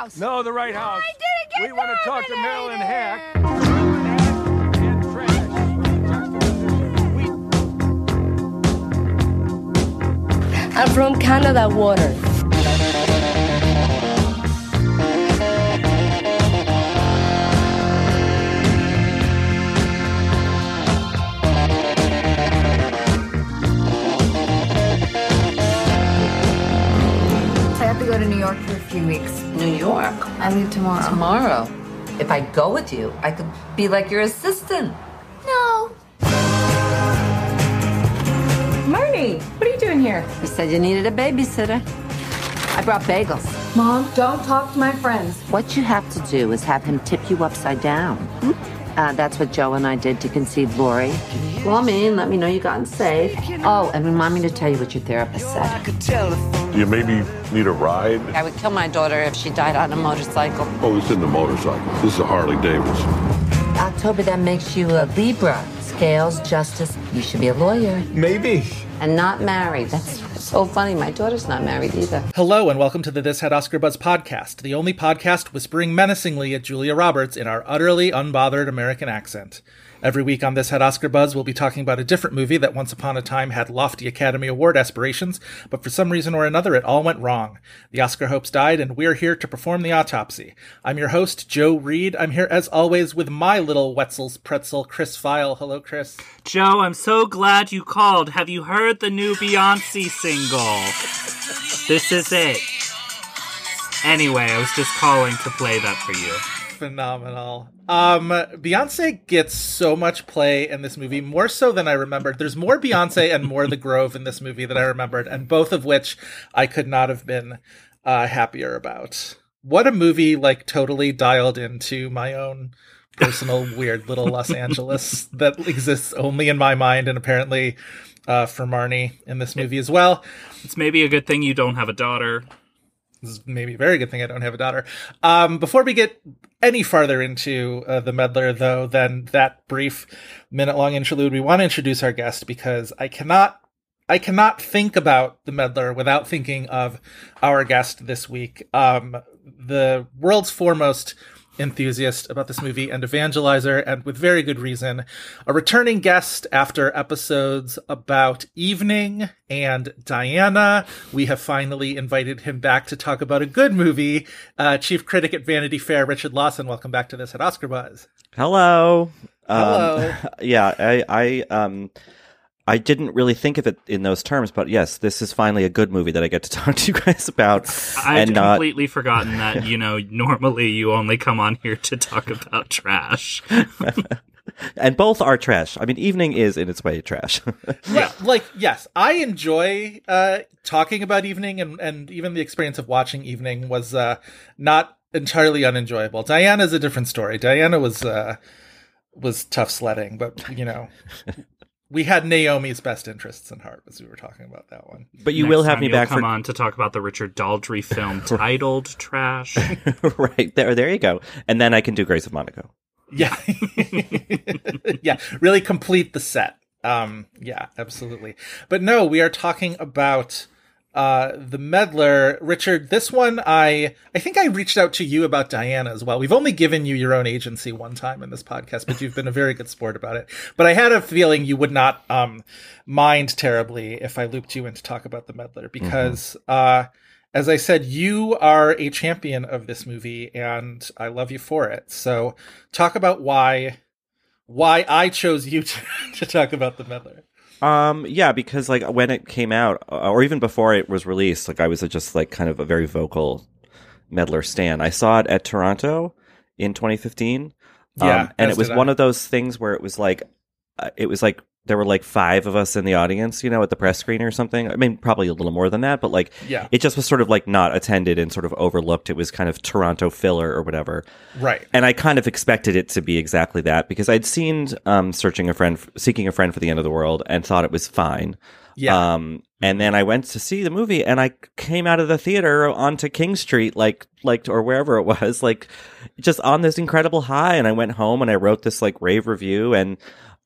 house. No, the right house. I didn't get We want to talk to Marilyn Hack. I'm from Canada Water. I have to go to New York for a few weeks. New York. I leave tomorrow. Tomorrow. If I go with you, I could be like your assistant. No. Marnie, what are you doing here? You said you needed a babysitter. I brought bagels. Mom, don't talk to my friends. What you have to do is have him tip you upside down. Hmm? Uh, that's what Joe and I did to conceive Lori. Call me and let me know you gotten safe. Oh, and remind me to tell you what your therapist said. Do you maybe need a ride? I would kill my daughter if she died on a motorcycle. Oh, it's in the motorcycle. This is a Harley Davidson. October, that makes you a Libra. Scales, justice. You should be a lawyer. Maybe. And not married. That's so funny. My daughter's not married either. Hello, and welcome to the This Had Oscar Buzz podcast, the only podcast whispering menacingly at Julia Roberts in our utterly unbothered American accent. Every week on This Had Oscar Buzz, we'll be talking about a different movie that once upon a time had lofty Academy Award aspirations, but for some reason or another it all went wrong. The Oscar hopes died, and we're here to perform the autopsy. I'm your host, Joe Reed. I'm here as always with my little Wetzel's pretzel, Chris Feil. Hello, Chris. Joe, I'm so glad you called. Have you heard the new Beyonce single? This is it. Anyway, I was just calling to play that for you. phenomenal. Um, Beyonce gets so much play in this movie, more so than I remembered. There's more Beyonce and more The Grove in this movie than I remembered, and both of which I could not have been uh, happier about. What a movie! Like totally dialed into my own personal weird little Los Angeles that exists only in my mind, and apparently uh, for Marnie in this movie as well. It's maybe a good thing you don't have a daughter. This is maybe a very good thing I don't have a daughter. Um, before we get any farther into uh, the meddler, though, than that brief minute long interlude, we want to introduce our guest because I cannot. I cannot think about the meddler without thinking of our guest this week, um, the world's foremost enthusiast about this movie and evangelizer, and with very good reason, a returning guest after episodes about Evening and Diana. We have finally invited him back to talk about a good movie. Uh, Chief critic at Vanity Fair, Richard Lawson. Welcome back to This Had Oscar Buzz. Hello. Hello. Um, yeah, I, I, um, I didn't really think of it in those terms, but yes, this is finally a good movie that I get to talk to you guys about. I'd and not, completely forgotten that, you know, normally you only come on here to talk about trash. and both are trash. I mean, Evening is in its way trash. yeah. Like, yes, I enjoy uh, talking about Evening, and, and even the experience of watching Evening was uh, not entirely unenjoyable. Diana's a different story. Diana was uh, was tough sledding, but you know. We had Naomi's best interests in heart as we were talking about that one. But you Next will have me back come for on to talk about the Richard Daldry film titled Trash. right there. There you go. And then I can do Grace of Monaco. Yeah. yeah, really complete the set. Um yeah, absolutely. But no, we are talking about uh the meddler. Richard this one i i think i reached out to you about diana as well. We've only given you your own agency one time in this podcast but you've been a very good sport about it. But i had a feeling you would not um mind terribly if i looped you in to talk about the meddler because uh as i said you are a champion of this movie and i love you for it. So talk about why why i chose you to, to talk about the meddler Um, yeah, because like when it came out, uh, or even before it was released, like I was just like kind of a very vocal meddler stan. I saw it at Toronto in 2015. Yeah, um, and it was one of those things where it was like, uh, it was like there were like five of us in the audience, you know, at the press screen or something. I mean, probably a little more than that, but like, Yeah. it just was sort of like not attended and sort of overlooked. It was kind of Toronto filler or whatever. right And I kind of expected it to be exactly that because I'd seen um, searching a friend, seeking a friend for the end of the world, and thought it was fine. Yeah. Um, and then I went to see the movie, and I came out of the theater onto King Street, like, like, or wherever it was, like, just on this incredible high. And I went home and I wrote this like rave review, and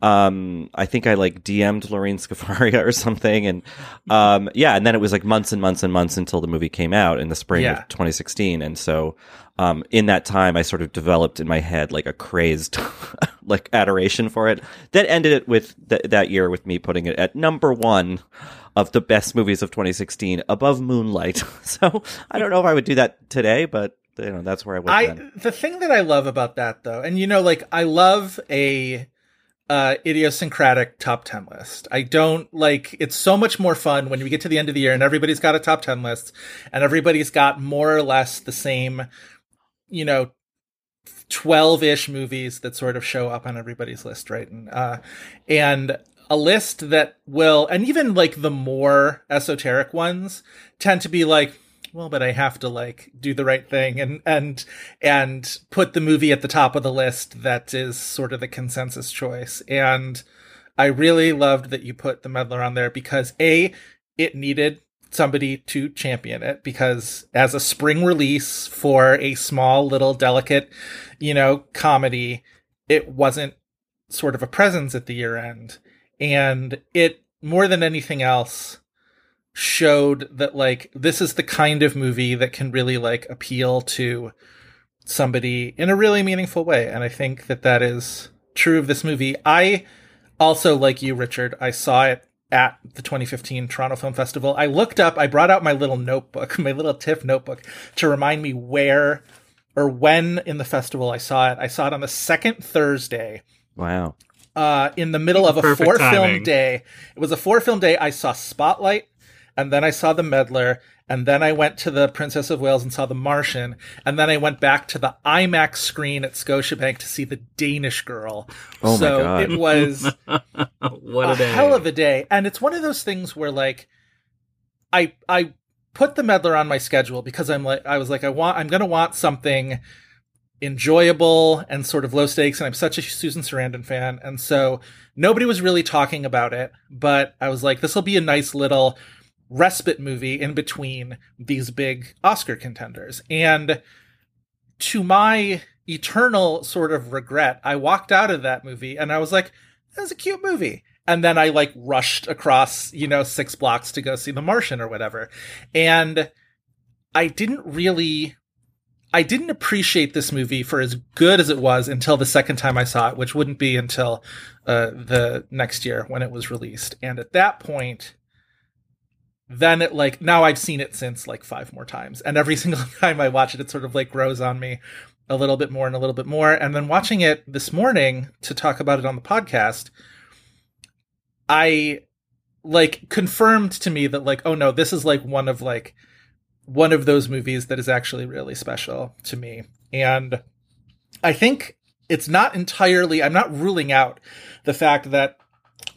um, I think I like DM'd Lorene Scafaria or something, and um, yeah, and then it was like months and months and months until the movie came out in the spring Yeah. of 2016, and so um, in that time, I sort of developed in my head like a crazed like adoration for it. That ended it with th- that year with me putting it at number one of the best movies of 2016, above Moonlight. so I don't know if I would do that today, but you know that's where I went. I then. the thing that I love about that though, and you know, like I love a uh idiosyncratic top 10 list. I don't like it's so much more fun when we get to the end of the year and everybody's got a top 10 list and everybody's got more or less the same, you know, 12-ish movies that sort of show up on everybody's list, right? And uh and a list that will and even like the more esoteric ones tend to be like well but i have to like do the right thing and and and put the movie at the top of the list that is sort of the consensus choice. And i really loved that you put the meddler on there because a it needed somebody to champion it because as a spring release for a small little delicate you know comedy it wasn't sort of a presence at the year end. And it more than anything else showed that like this is the kind of movie that can really like appeal to somebody in a really meaningful way and i think that that is true of this movie i also like you richard i saw it at the 2015 Toronto Film Festival. I looked up, I brought out my little notebook, my little TIFF notebook to remind me where or when in the festival I saw it. I saw it on the second Thursday Wow. uh, in the middle of a Perfect four timing. film day. It was a four film day. I saw Spotlight, and then I saw The Meddler, and then I went to the Princess of Wales and saw The Martian, and then I went back to the IMAX screen at Scotiabank to see The Danish Girl. Oh my so God. it was what a, a hell of a day, and it's one of those things where like I I put the meddler on my schedule because I'm like I was like I want I'm gonna want something enjoyable and sort of low stakes and I'm such a Susan Sarandon fan and so nobody was really talking about it but I was like this will be a nice little respite movie in between these big Oscar contenders and to my eternal sort of regret I walked out of that movie and I was like that's a cute movie and then I like rushed across, you know, six blocks to go see The Martian or whatever. And I didn't really I didn't appreciate this movie for as good as it was until the second time I saw it, which wouldn't be until uh, the next year when it was released. And at that point, then it like now I've seen it since like five more times, and every single time I watch it, it sort of like grows on me a little bit more and a little bit more. And then watching it this morning to talk about it on the podcast, I like confirmed to me that like oh no this is like one of like one of those movies that is actually really special to me and i think it's not entirely i'm not ruling out the fact that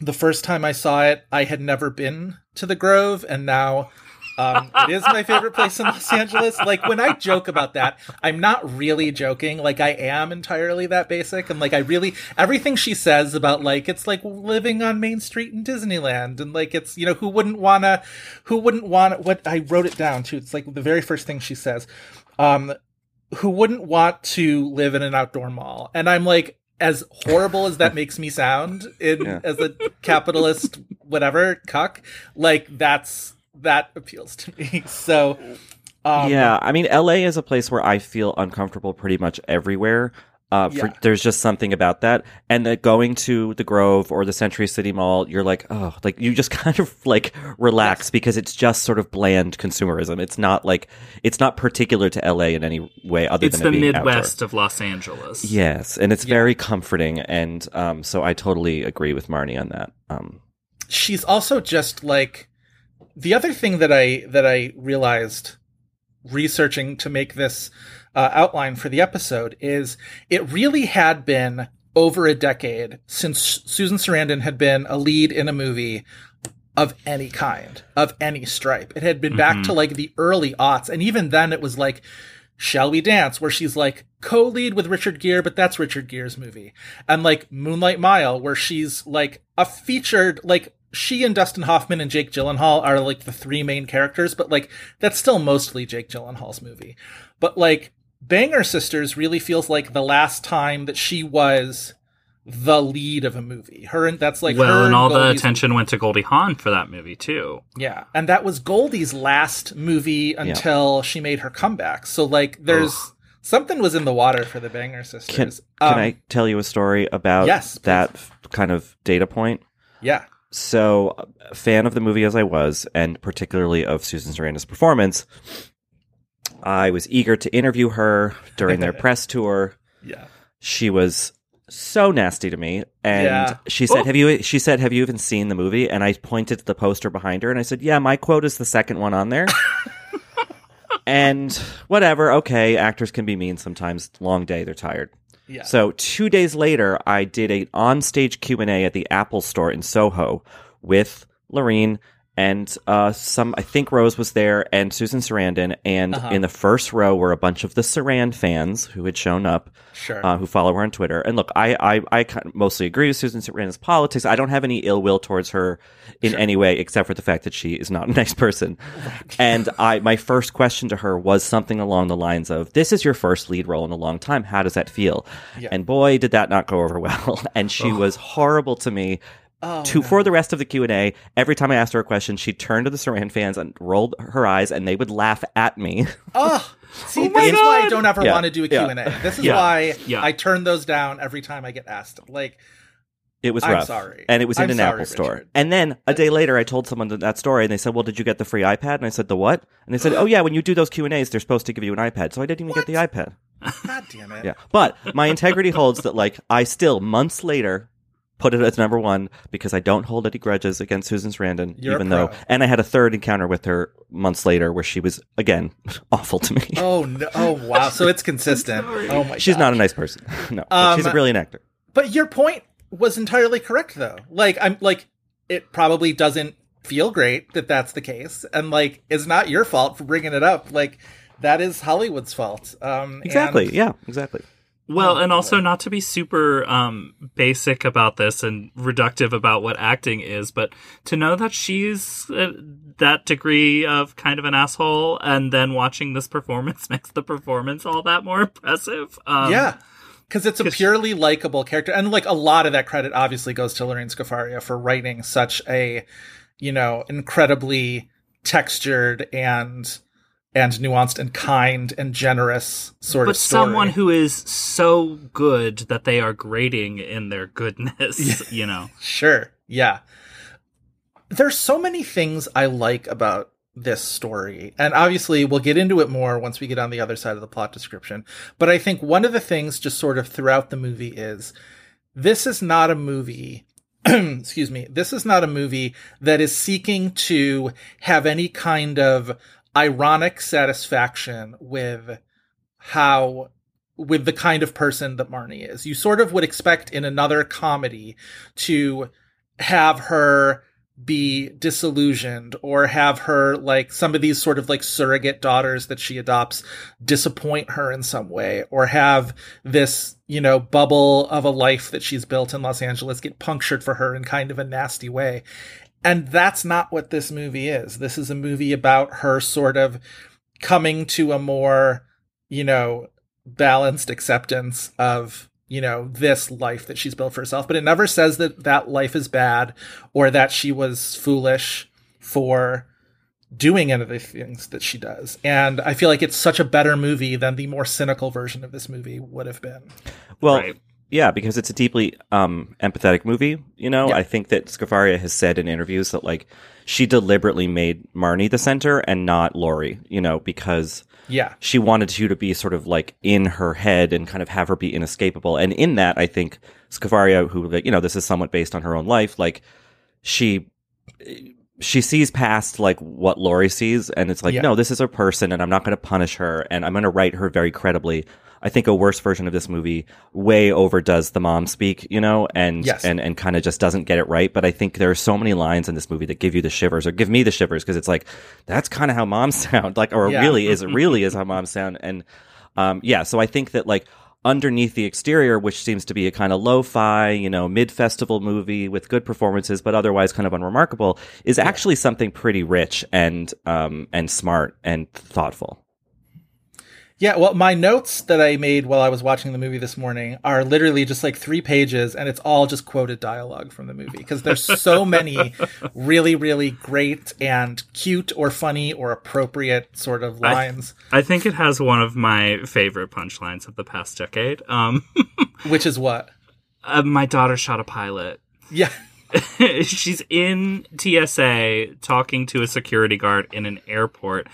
the first time i saw it i had never been to the grove and now um, it is my favorite place in Los Angeles. Like when I joke about that, I'm not really joking. Like I am entirely that basic, and like I really everything she says about like it's like living on Main Street in Disneyland, and like it's you know who wouldn't wanna, who wouldn't want what I wrote it down too. It's like the very first thing she says, um, who wouldn't want to live in an outdoor mall, and I'm like. As horrible as that makes me sound, in Yeah. as a capitalist, whatever cuck, like that's that appeals to me. So, um, yeah, I mean, LA is a place where I feel uncomfortable pretty much everywhere. Uh, for, Yeah. There's just something about that, and that going to the Grove or the Century City Mall, you're like, oh, like you just kind of like relax because it's just sort of bland consumerism. It's not like it's not particular to LA in any way other It's than the being outdoor. Midwest of Los Angeles. Yes, and it's very comforting, and um, so I totally agree with Marnie on that. Um, she's also just like the other thing that I that I realized researching to make this uh, outline for the episode is it really had been over a decade since Susan Sarandon had been a lead in a movie of any kind, of any stripe. It had been back to like the early aughts, and even then it was like Shall We Dance, where she's like co-lead with Richard Gere, but that's Richard Gere's movie. And like Moonlight Mile, where she's like a featured, like she and Dustin Hoffman and Jake Gyllenhaal are like the three main characters, but like that's still mostly Jake Gyllenhaal's movie. But like Banger Sisters really feels like the last time that she was the lead of a movie. Her and that's like well, her and all the Goldie's- attention went to Goldie Hawn for that movie too. Yeah, and that was Goldie's last movie until she made her comeback. So like, there's something was in the water for the Banger sisters. Can, can Um, I tell you a story about yes, that f- kind of data point? Yeah. So, fan of the movie as I was, and particularly of Susan Sarandon's performance, I was eager to interview her during their press tour. Yeah. She was so nasty to me, and Yeah. she said, Oh. "Have you?" She said, "Have you even seen the movie?" And I pointed to the poster behind her, and I said, "Yeah, my quote is the second one on there." and whatever, okay, actors can be mean sometimes. Long day, they're tired. Yeah. So two days later, I did a on-stage Q and A at the Apple Store in Soho with Lorene and uh, some. I think Rose was there and Susan Sarandon. And Uh-huh. in the first row were a bunch of the Sarand fans who had shown up, Sure. uh, who follow her on Twitter. And look, I I, I kind of mostly agree with Susan Sarandon's politics. I don't have any ill will towards her in any way, except for the fact that she is not a nice person. And I my first question to her was something along the lines of, "This is your first lead role in a long time. How does that feel?" Yeah. And boy, did that not go over well. And she was horrible to me. Oh, to no. for the rest of the Q and A, every time I asked her a question, she turned to the Saran fans and rolled her eyes, and they would laugh at me. Oh, see, Oh my this is why I don't ever Yeah, want to do a yeah. Q&A. This is Yeah, why yeah. I turn those down every time I get asked. Like, It was I'm rough. sorry. And it was in I'm an sorry, Apple store. Richard. And then a day later, I told someone that, that story, and they said, "Well, did you get the free iPad?" And I said, "The what?" And they said, "Oh yeah, when you do those Q and A's, they're supposed to give you an iPad." So I didn't even get the iPad. God damn it. Yeah, but my integrity holds that like I still months later put it as number one because I don't hold any grudges against Susan Sarandon, You're a even though. And I had a third encounter with her months later where she was again awful to me. Oh no! Oh wow! So it's consistent. Oh my. She's God. not a nice person. no, but Um, she's a brilliant actor. But your point was entirely correct, though. Like I'm like, it probably doesn't feel great that that's the case, and like, it's not your fault for bringing it up. Like, that is Hollywood's fault. Um, Exactly. and- Yeah. Exactly. Well, Oh, and also not to be super um, basic about this and reductive about what acting is, but to know that she's uh, that degree of kind of an asshole, and then watching this performance makes the performance all that more impressive. Um, yeah. Because it's a purely likable character, and like a lot of that credit obviously goes to Lorene Scafaria for writing such a, you know, incredibly textured and and nuanced and kind and generous sort but of story. But someone who is so good that they are grating in their goodness, you know. Sure. Yeah. There's so many things I like about this story. And obviously we'll get into it more once we get on the other side of the plot description. But I think one of the things just sort of throughout the movie is this is not a movie excuse me, this is not a movie that is seeking to have any kind of ironic satisfaction with how with the kind of person that Marnie is. You sort of would expect in another comedy to have her be disillusioned or have her like some of these sort of like surrogate daughters that she adopts disappoint her in some way or have this, you know, bubble of a life that she's built in Los Angeles get punctured for her in kind of a nasty way. And that's not what this movie is. This is a movie about her sort of coming to a more, you know, balanced acceptance of you know this life that she's built for herself but it never says that that life is bad or that she was foolish for doing any of the things that she does and i feel like it's such a better movie than the more cynical version of this movie would have been Well, Right. Yeah, because it's a deeply um, empathetic movie. You know, Yeah. I think that Scafaria has said in interviews that like she deliberately made Marnie the center and not Laurie. You know, because yeah she wanted you to be sort of like in her head and kind of have her be inescapable. And in that, I think Scafaria, who you know, this is somewhat based on her own life, like she she sees past like what Laurie sees, and it's like, Yeah. no, this is a person, and I'm not going to punish her, and I'm going to write her very credibly. I think a worse version of this movie way overdoes the mom speak, you know, and Yes. and and kind of just doesn't get it right. But I think there are so many lines in this movie that give you the shivers, or give me the shivers, because it's like that's kind of how moms sound, like, or Yeah. really is really is how moms sound, and um, yeah. So I think that like underneath the exterior, which seems to be a kind of lo-fi, you know, mid-festival movie with good performances, but otherwise kind of unremarkable, is actually something pretty rich and um and smart and thoughtful. Yeah, well, my notes that I made while I was watching the movie this morning are literally just like three pages, and it's all just quoted dialogue from the movie because there's so many really, really great and cute or funny or appropriate sort of I- lines, I think it has one of my favorite punchlines of the past decade. Um, which is what? uh, my daughter shot a pilot. Yeah. She's in TSA talking to a security guard in an airport,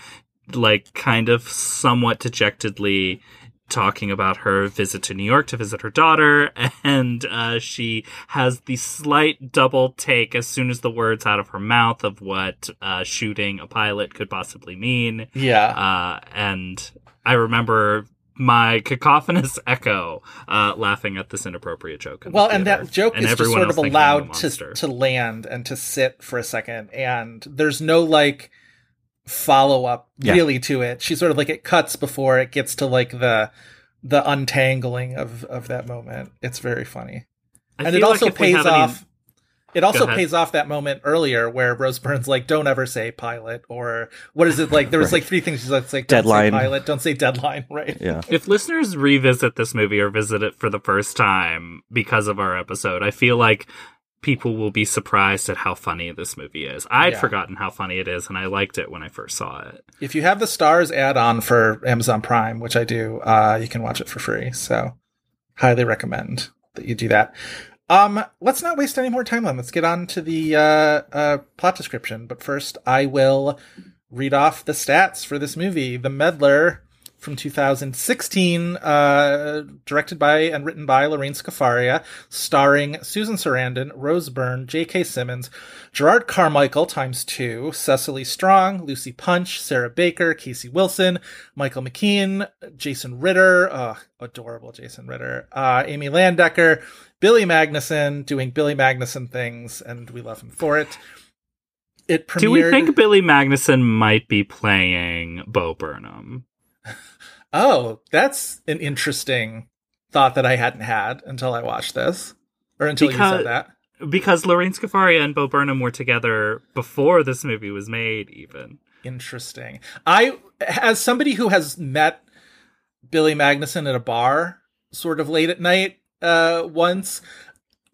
like kind of somewhat dejectedly talking about her visit to New York to visit her daughter, and uh, she has the slight double take as soon as the words out of her mouth of what uh, shooting a pilot could possibly mean. Yeah. Uh, and I remember my cacophonous echo uh, laughing at this inappropriate joke. in the Well, and that joke and is just sort of allowed to to land and to sit for a second, and there's no like follow up Yeah. really to it. She sort of like it cuts before it gets to like the the untangling of of that moment. It's very funny, I and it also like pays have any- off. It also pays off that moment earlier where Rose Byrne's like, "Don't ever say pilot," or what is it like? There was like three things she's like, like don't Deadline. say pilot, don't say deadline, right? Yeah. If listeners revisit this movie or visit it for the first time because of our episode, I feel like people will be surprised at how funny this movie is. I'd Yeah. forgotten how funny it is, and I liked it when I first saw it. If you have the Stars add-on for Amazon Prime, which I do, uh, you can watch it for free. So, highly recommend that you do that. Um, let's not waste any more time on. Let's get on to the uh, uh, plot description. But first, I will read off the stats for this movie, The Meddler, from 2016, uh, directed by and written by Lorene Scafaria, starring Susan Sarandon, Rose Byrne, J.K. Simmons, Jerrod Carmichael times two, Cecily Strong, Lucy Punch, Sarah Baker, Casey Wilson, Michael McKean, Jason Ritter, uh, adorable Jason Ritter, uh, Amy Landecker, Billy Magnussen doing Billy Magnussen things, and we love him for it. It premiered. Do we think Billy Magnussen might be playing Bo Burnham? Oh, that's an interesting thought that I hadn't had until I watched this, or until you Because- said that. Because Lorene Scafaria and Bo Burnham were together before this movie was made, even. Interesting. I, as somebody who has met Billy Magnussen at a bar, sort of late at night, uh, once,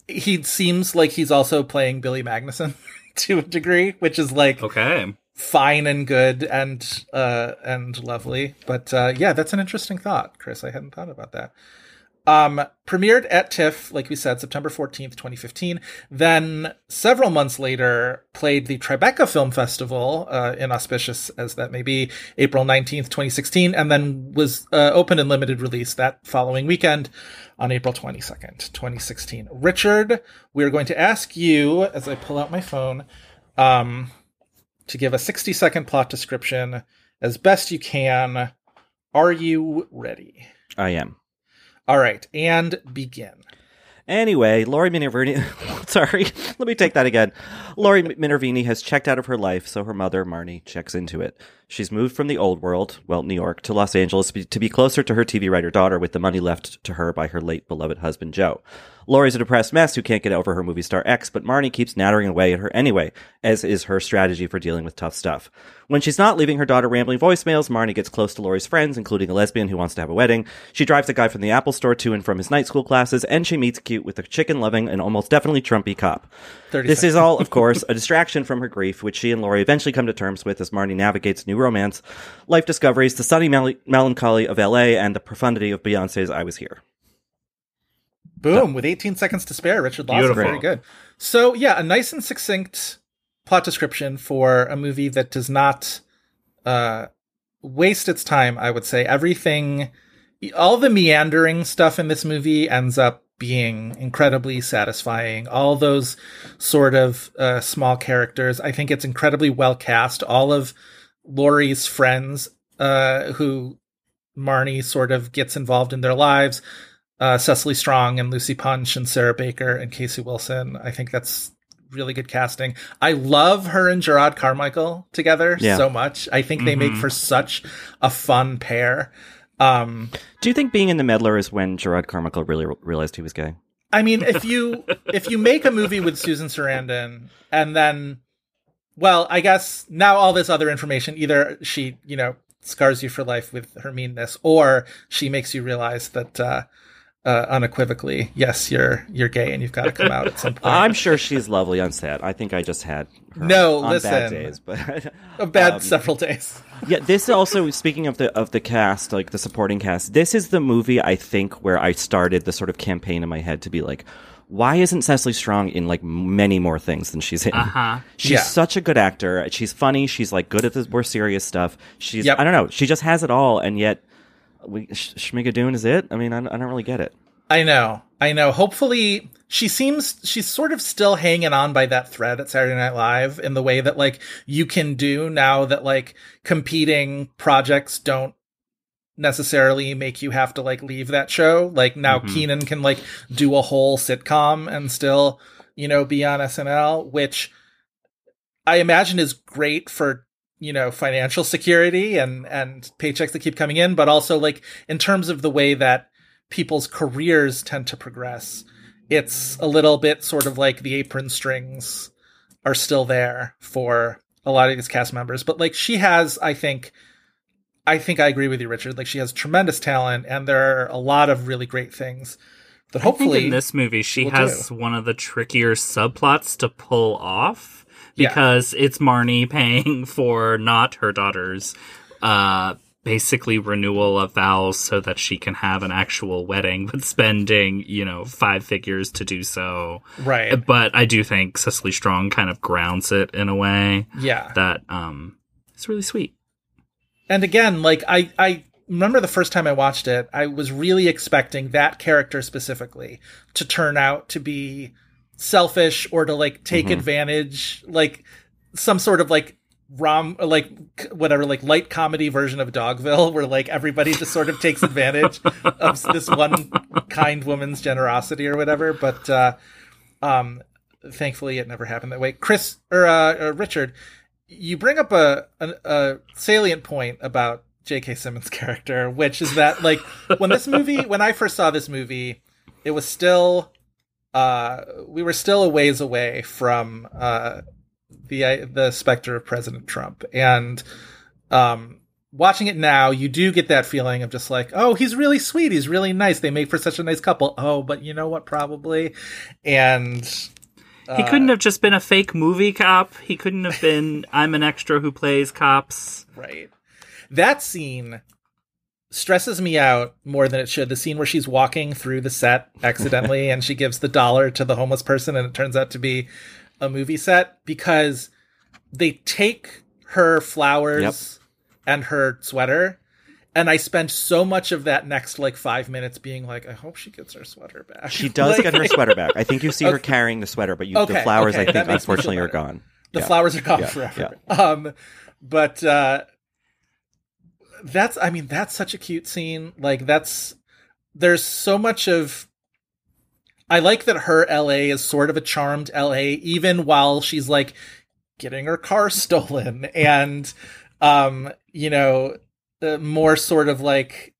he seems like he's also playing Billy Magnussen to a degree, which is like Okay. Fine and good and uh and lovely. But uh yeah, that's an interesting thought, Chris. I hadn't thought about that. Um premiered at TIFF, like we said, September 14th, 2015. Then several months later played the Tribeca Film Festival, uh inauspicious as that may be, April 19th, 2016, and then was uh, open and limited release that following weekend on April 22nd, 2016. Richard, we're going to ask you as I pull out my phone um to give a 60 second plot description as best you can. Are you ready? I am. All right, and begin. Anyway, Laurie Minervini. sorry, let me take that again. Laurie Minervini has checked out of her life, so her mother, Marnie, checks into it. She's moved from the old world, well, New York, to Los Angeles to be- to be closer to her TV writer daughter with the money left to her by her late beloved husband, Joe. Laurie's a depressed mess who can't get over her movie star ex, but Marnie keeps nattering away at her anyway, as is her strategy for dealing with tough stuff. When she's not leaving her daughter rambling voicemails, Marnie gets close to Laurie's friends, including a lesbian who wants to have a wedding. She drives a guy from the Apple store to and from his night school classes, and she meets cute with a chicken loving and almost definitely Trumpy cop. This seconds. is all, of course, a distraction from her grief, which she and Laurie eventually come to terms with as Marnie navigates new romance, life discoveries, the sunny mel- melancholy of LA, and the profundity of Beyonce's I Was Here. Boom, with 18 seconds to spare, Richard Lawson. Beautiful. Very good. So, yeah, a nice and succinct plot description for a movie that does not uh, waste its time, I would say. Everything, all the meandering stuff in this movie ends up being incredibly satisfying. All those sort of uh, small characters, I think it's incredibly well cast. All of Laurie's friends, uh, who Marnie sort of gets involved in their lives, uh, Cecily Strong and Lucy Punch and Sarah Baker and Casey Wilson. I think that's really good casting. I love her and Jerrod Carmichael together Yeah. so much. I think they make for such a fun pair. Um, Do you think being in The Meddler is when Jerrod Carmichael really re- realized he was gay? I mean, if you if you make a movie with Susan Sarandon and then, well, I guess now all this other information, either she, you know, scars you for life with her meanness, or she makes you realize that uh, uh, unequivocally, yes, you're you're gay and you've got to come out at some point. I'm sure she's lovely on set. I think I just had her No, on bad listen. days, but a bad um, several days. yeah, this also speaking of the of the cast, like the supporting cast. This is the movie I think where I started the sort of campaign in my head to be like, why isn't Cecily Strong in like many more things than she's in? Uh-huh. She's Yeah. such a good actor. She's funny. She's like good at the more serious stuff. She's Yep. I don't know. She just has it all, and yet we Sh- Schmigadoon is it. I mean, I, I don't really get it. I know, I know. Hopefully, she seems she's sort of still hanging on by that thread at Saturday Night Live in the way that like you can do now that like competing projects don't necessarily make you have to like leave that show. Like now Mhm. Kenan can like do a whole sitcom and still, you know, be on SNL, which I imagine is great for you know financial security and and paychecks that keep coming in, but also like in terms of the way that people's careers tend to progress, it's a little bit sort of like the apron strings are still there for a lot of these cast members. But like she has, I think, I think I agree with you, Richard. Like she has tremendous talent, and there are a lot of really great things that think hopefully in this movie she has do. one of the trickier subplots to pull off Yeah. because it's Marnie paying for not her daughter's uh basically renewal of vows so that she can have an actual wedding but spending, you know, five figures to do so. right. But I do think Cecily Strong kind of grounds it in a way Yeah. that um is really sweet. and again like i i remember the first time i watched it i was really expecting that character specifically to turn out to be selfish or to like take advantage like some sort of like rom like whatever like light comedy version of dogville where like everybody just sort of takes advantage of this one kind woman's generosity or whatever but uh um thankfully it never happened that way chris or uh, uh richard you bring up a, a a salient point about J.K. Simmons' character, which is that like when this movie, when I first saw this movie, it was still, uh, we were still a ways away from uh, the the specter of President Trump, and um, watching it now, you do get that feeling of just like, oh, he's really sweet, he's really nice, they make for such a nice couple. Oh, but you know what? Probably, and He couldn't have just been a fake movie cop. He couldn't have been I'm an extra who plays cops. Right. That scene stresses me out more than it should. The scene where she's walking through the set accidentally and she gives the dollar to the homeless person and it turns out to be a movie set because they take her flowers Yep. and her sweater and I spent so much of that next like five minutes being like, I hope she gets her sweater back. She does Like, get her sweater back. I think you see her carrying the sweater, but you, Okay, the flowers, okay, I think, makes me feel unfortunately, are gone. the Yeah. flowers are gone Yeah, forever. Um, but uh, that's I mean that's such a cute scene. Like that's there's so much of. I like that her LA is sort of a charmed LA, even while she's like getting her car stolen and, um, you know, uh, more sort of like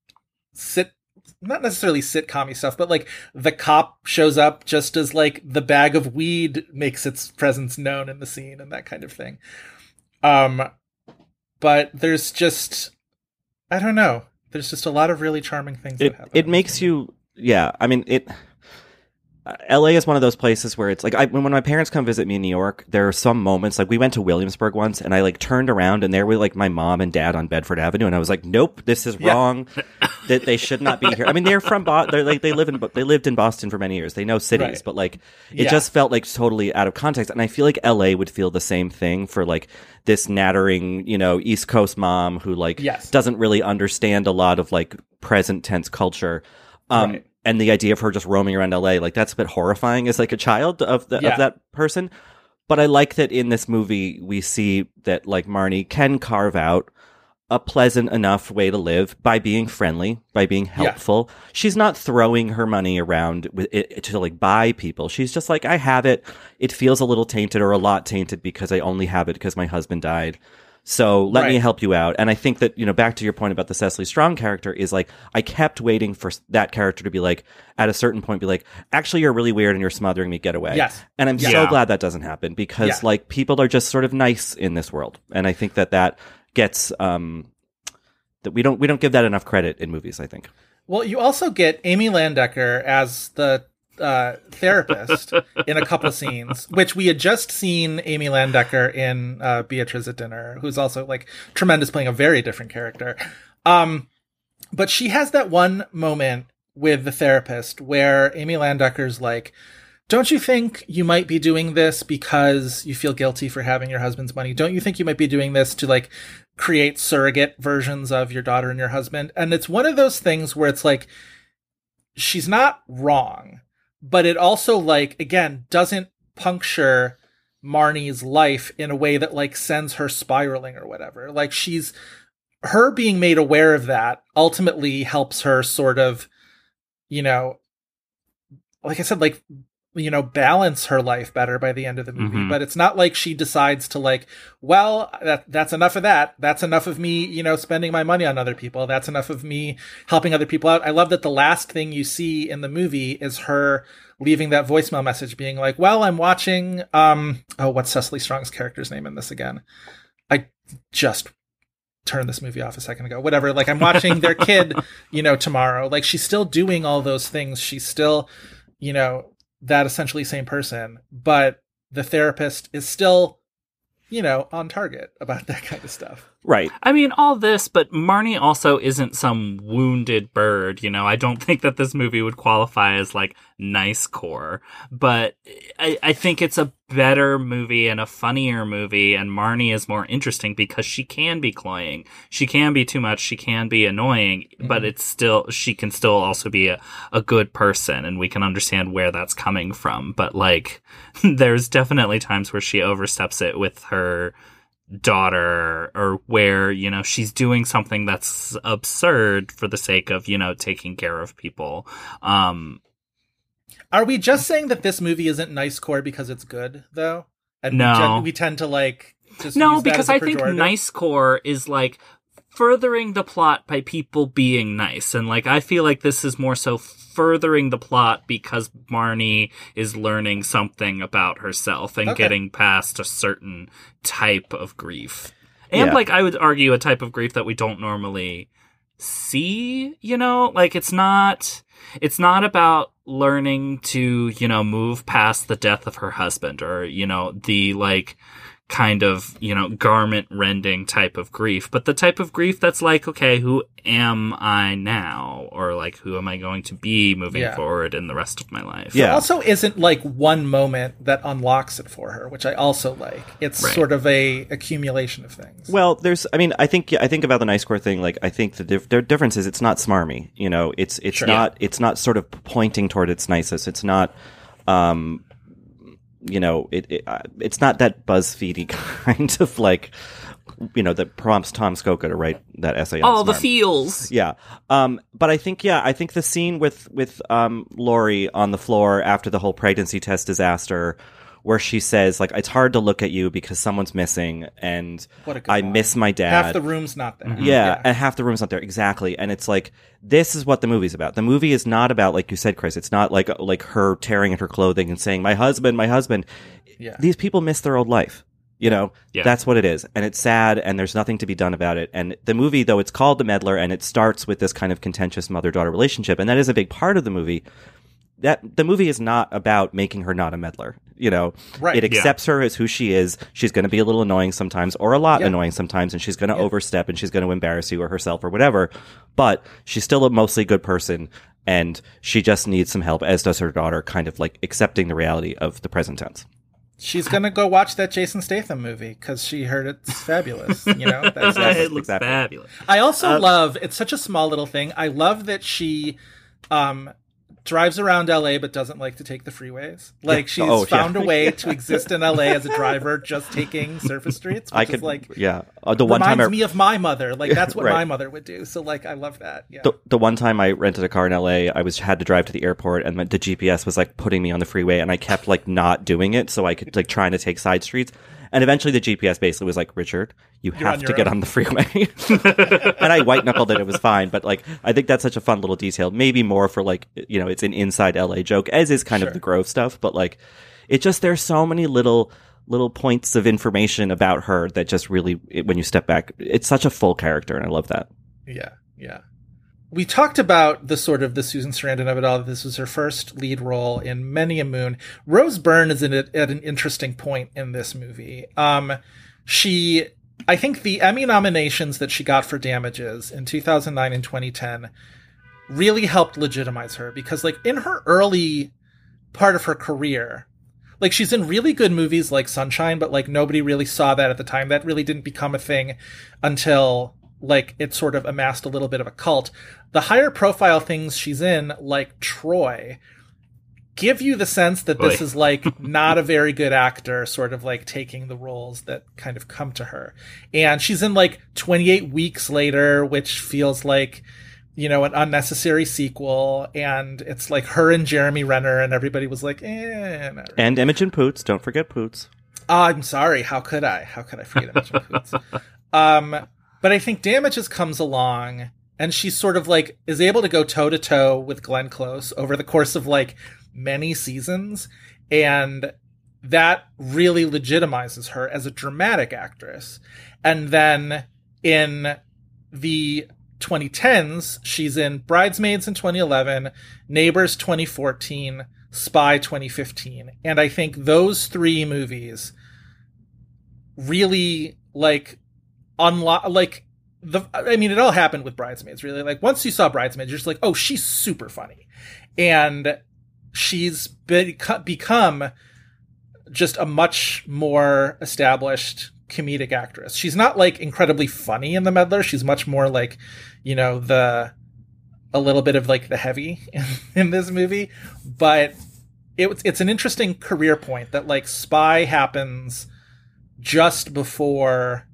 sit not necessarily sitcom stuff, but like the cop shows up just as like the bag of weed makes its presence known in the scene and that kind of thing. Um, but there's just, I don't know. There's just a lot of really charming things. it that happen. it makes you yeah i mean it LA is one of those places where it's like I, when my parents come visit me in New York, there are some moments like we went to Williamsburg once, and I like turned around and there were like my mom and dad on Bedford Avenue, and I was like, "Nope, this is Yeah. wrong. that they should not be here." I mean, they're from Bo- they're like they live in they lived in Boston for many years. They know cities, Right. but like it Yeah. just felt like totally out of context. And I feel like LA would feel the same thing for like this nattering, you know, East Coast mom who like Yes. doesn't really understand a lot of like present tense culture. Um, Right. And the idea of her just roaming around LA, like that's a bit horrifying as like a child of the, Yeah. of that person. But I like that in this movie we see that like Marnie can carve out a pleasant enough way to live by being friendly, by being helpful. She's not throwing her money around with it to like buy people. She's just like, I have it. It feels a little tainted or a lot tainted because I only have it because my husband died. So let me help you out. And I think that, you know, back to your point about the Cecily Strong character is like, I kept waiting for that character to be like, at a certain point, be like, actually, you're really weird and you're smothering me, get away. Yes. And I'm so glad that doesn't happen because Yeah. like people are just sort of nice in this world. And I think that that gets, um, that we don't we don't give that enough credit in movies. I think. Well, you also get Amy Landecker as the uh, therapist in a couple scenes, which we had just seen Amy Landecker in uh, Beatriz at Dinner, who's also like tremendous, playing a very different character. Um, but she has that one moment with the therapist where Amy Landecker's like, don't you think you might be doing this because you feel guilty for having your husband's money? Don't you think you might be doing this to like create surrogate versions of your daughter and your husband? And it's one of those things where it's like, she's not wrong, but it also like, again, doesn't puncture Marnie's life in a way that like sends her spiraling or whatever. Like she's, her being made aware of that ultimately helps her sort of, you know, like I said, like you know balance her life better by the end of the movie. Mhm. but it's not like she decides to like well that that's enough of that. That's enough of me you know spending my money on other people. That's enough of me helping other people out. I love that the last thing you see in the movie is her leaving that voicemail message being like well i'm watching um oh what's cecily strong's character's name in this again? I just turned this movie off a second ago. Whatever like i'm watching their kid you know tomorrow. Like she's still doing all those things. She's still you know that essentially same person, but the therapist is still, you know, on target about that kind of stuff. Right. I mean, all this, but Marnie also isn't some wounded bird. You know, I don't think that this movie would qualify as like nice core, but I, I think it's a better movie and a funnier movie. And Marnie is more interesting because she can be cloying. She can be too much. She can be annoying, but mm-hmm. it's still, she can still also be a, a good person and we can understand where that's coming from. But like, there's definitely times where she oversteps it with her daughter or where you know she's doing something that's absurd for the sake of you know taking care of people um Are we just saying that this movie isn't nice core because it's good, though? And No. we, gen- we tend to like just no because i think nice core is like furthering the plot by people being nice and like i feel like this is more so furthering the plot because marnie is learning something about herself and Okay. getting past a certain type of grief and Yeah. like i would argue a type of grief that we don't normally see you know like it's not it's not about learning to you know move past the death of her husband or you know the like kind of you know garment rending type of grief but the type of grief that's like okay who am i now or like who am i going to be moving Yeah. forward in the rest of my life Yeah. also isn't like one moment that unlocks it for her, which I also like. It's Right. sort of a accumulation of things. Well, there's. I mean, I think. I think about the nice core thing. Like, I think the dif- their difference is it's not smarmy. You know, it's it's Sure. not it's not sort of pointing toward its nicest. It's not. Um, you know, it, it uh, it's not that BuzzFeedy kind of like, you know, that prompts Tom Scocca to write that essay. on all the feels Yeah. Um, but I think, yeah, I think the scene with, with, um, Lori on the floor after the whole pregnancy test disaster, where she says, like, it's hard to look at you because someone's missing and What a good I line. miss my dad. Half the room's not there. Mm-hmm. Yeah, and half the room's not there exactly. And it's like this is what the movie's about. The movie is not about, like you said, Chris. It's not like like her tearing at her clothing and saying, "My husband, my husband." Yeah. These people miss their old life. You know, Yeah. that's what it is, and it's sad, and there's nothing to be done about it. And the movie, though, it's called The Meddler, and it starts with this kind of contentious mother-daughter relationship, and that is a big part of the movie. That the movie is not about making her not a meddler. You know, Right. it Yeah. accepts her as who she is. She's going to be a little annoying sometimes, or a lot Yeah. annoying sometimes, and she's going to overstep and she's going to embarrass you or herself or whatever. But she's still a mostly good person, and she just needs some help, as does her daughter, kind of like accepting the reality of the present tense. She's gonna go watch that Jason Statham movie because she heard it's fabulous. You know, that's, it looks Exactly. fabulous I also love it's such a small little thing. I love that she um drives around LA but doesn't like to take the freeways. Like she's Oh, yeah. found a way to exist in LA as a driver just taking surface streets, which I is could, like yeah. Uh, the one reminds time I, me of my mother. Like that's what Right. my mother would do. So like I love that. Yeah. the, the one time I rented a car in LA, I was had to drive to the airport, and the GPS was like putting me on the freeway, and I kept like not doing it, so I could like trying to take side streets, and eventually the GPS basically was like, Richard, you You're have to your get on the freeway, and I white knuckled it. It was fine, but like I think that's such a fun little detail. Maybe more for like you know, it's an inside LA joke, as is kind Sure. of the Grove stuff, but like it just there's so many little little points of information about her that just really it- when you step back it's such a full character and i love that Yeah, yeah. We talked about the sort of the Susan Sarandon of it all. This was her first lead role in many a moon. Rose Byrne is in at an interesting point in this movie. Um, she, I think the Emmy nominations that she got for Damages in 2009 and 2010 really helped legitimize her because, like, in her early part of her career, like she's in really good movies like Sunshine, but like nobody really saw that at the time. That really didn't become a thing until like it sort of amassed a little bit of a cult. The higher profile things she's in, like Troy, give you the sense that this is like not a very good actor, sort of like taking the roles that kind of come to her. And she's in like 28 weeks later, which feels like you know, an unnecessary sequel, and it's like her and Jeremy Renner, and everybody was like, eh. not really. And Imogen Poots. Don't forget Poots. Oh, I'm sorry. How could I? How could I forget Imogen Poots? Um, but I think Damages comes along, and she's sort of like is able to go toe to toe with Glenn Close over the course of like many seasons, and that really legitimizes her as a dramatic actress. And then in the 2010s, she's in Bridesmaids in 2011, Neighbors 2014, Spy 2015. And I think those three movies really like unlock like the I mean it all happened with Bridesmaids really. Like once you saw Bridesmaids you're just like, "Oh, she's super funny." And she's beco- become just a much more established comedic actress. She's not like incredibly funny in the meddler. She's much more like, you know, the a little bit of like the heavy in, in this movie, but it, it's an interesting career point that like Spy happens just before